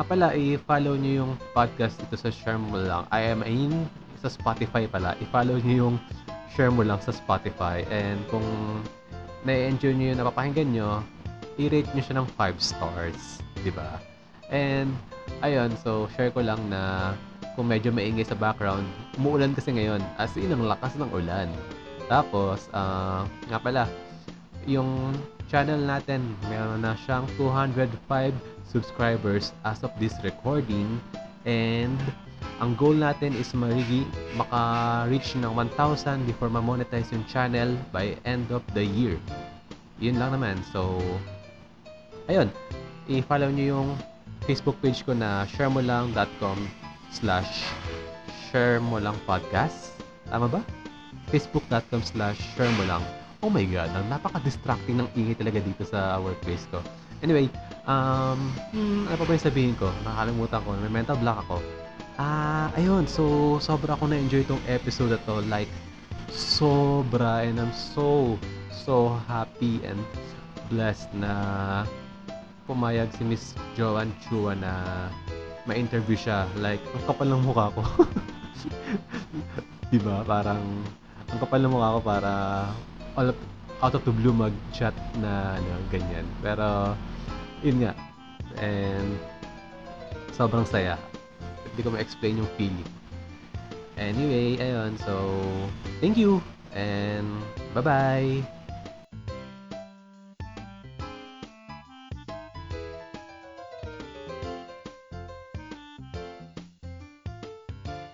nga pala, i-follow nyo yung podcast dito sa Share Mo Lang. I am in sa Spotify pala. I-follow nyo yung Share Mo Lang sa Spotify and kung na-enjoy nyo yung napapakinggan nyo, i-rate nyo siya ng 5 stars. ba? And, ayun, so share ko lang na kung medyo maingay sa background, umuulan kasi ngayon. As in, ang lakas ng ulan. Tapos, ah, nga pala, yung channel natin, meron na siyang 205 subscribers as of this recording. And, ang goal natin is marigi, maka-reach ng 1,000 before ma-monetize yung channel by end of the year. Yun lang naman. So, ayun. I-follow nyo yung Facebook page ko na sharemolang.com slash share mo lang podcast. Tama ba? Facebook.com slash share mo lang. Oh my God, ang napaka-distracting ng ingay talaga dito sa workplace ko. Anyway, um, hmm, ano pa ba yung sabihin ko? Nakakalimutan ko. May mental block ako. Ah, ayun. So, sobra ako na-enjoy itong episode na to. Like, sobra. And I'm so, so happy and blessed na pumayag si Miss Joanne Chua na ma-interview siya. Like, ang kapal ng mukha ko. diba? Parang, ang kapal ng mukha ko para all of, out of the blue mag-chat na ano, ganyan. Pero, yun nga. And, sobrang saya. Hindi ko ma-explain yung feeling. Anyway, ayun. So, thank you. And, bye-bye.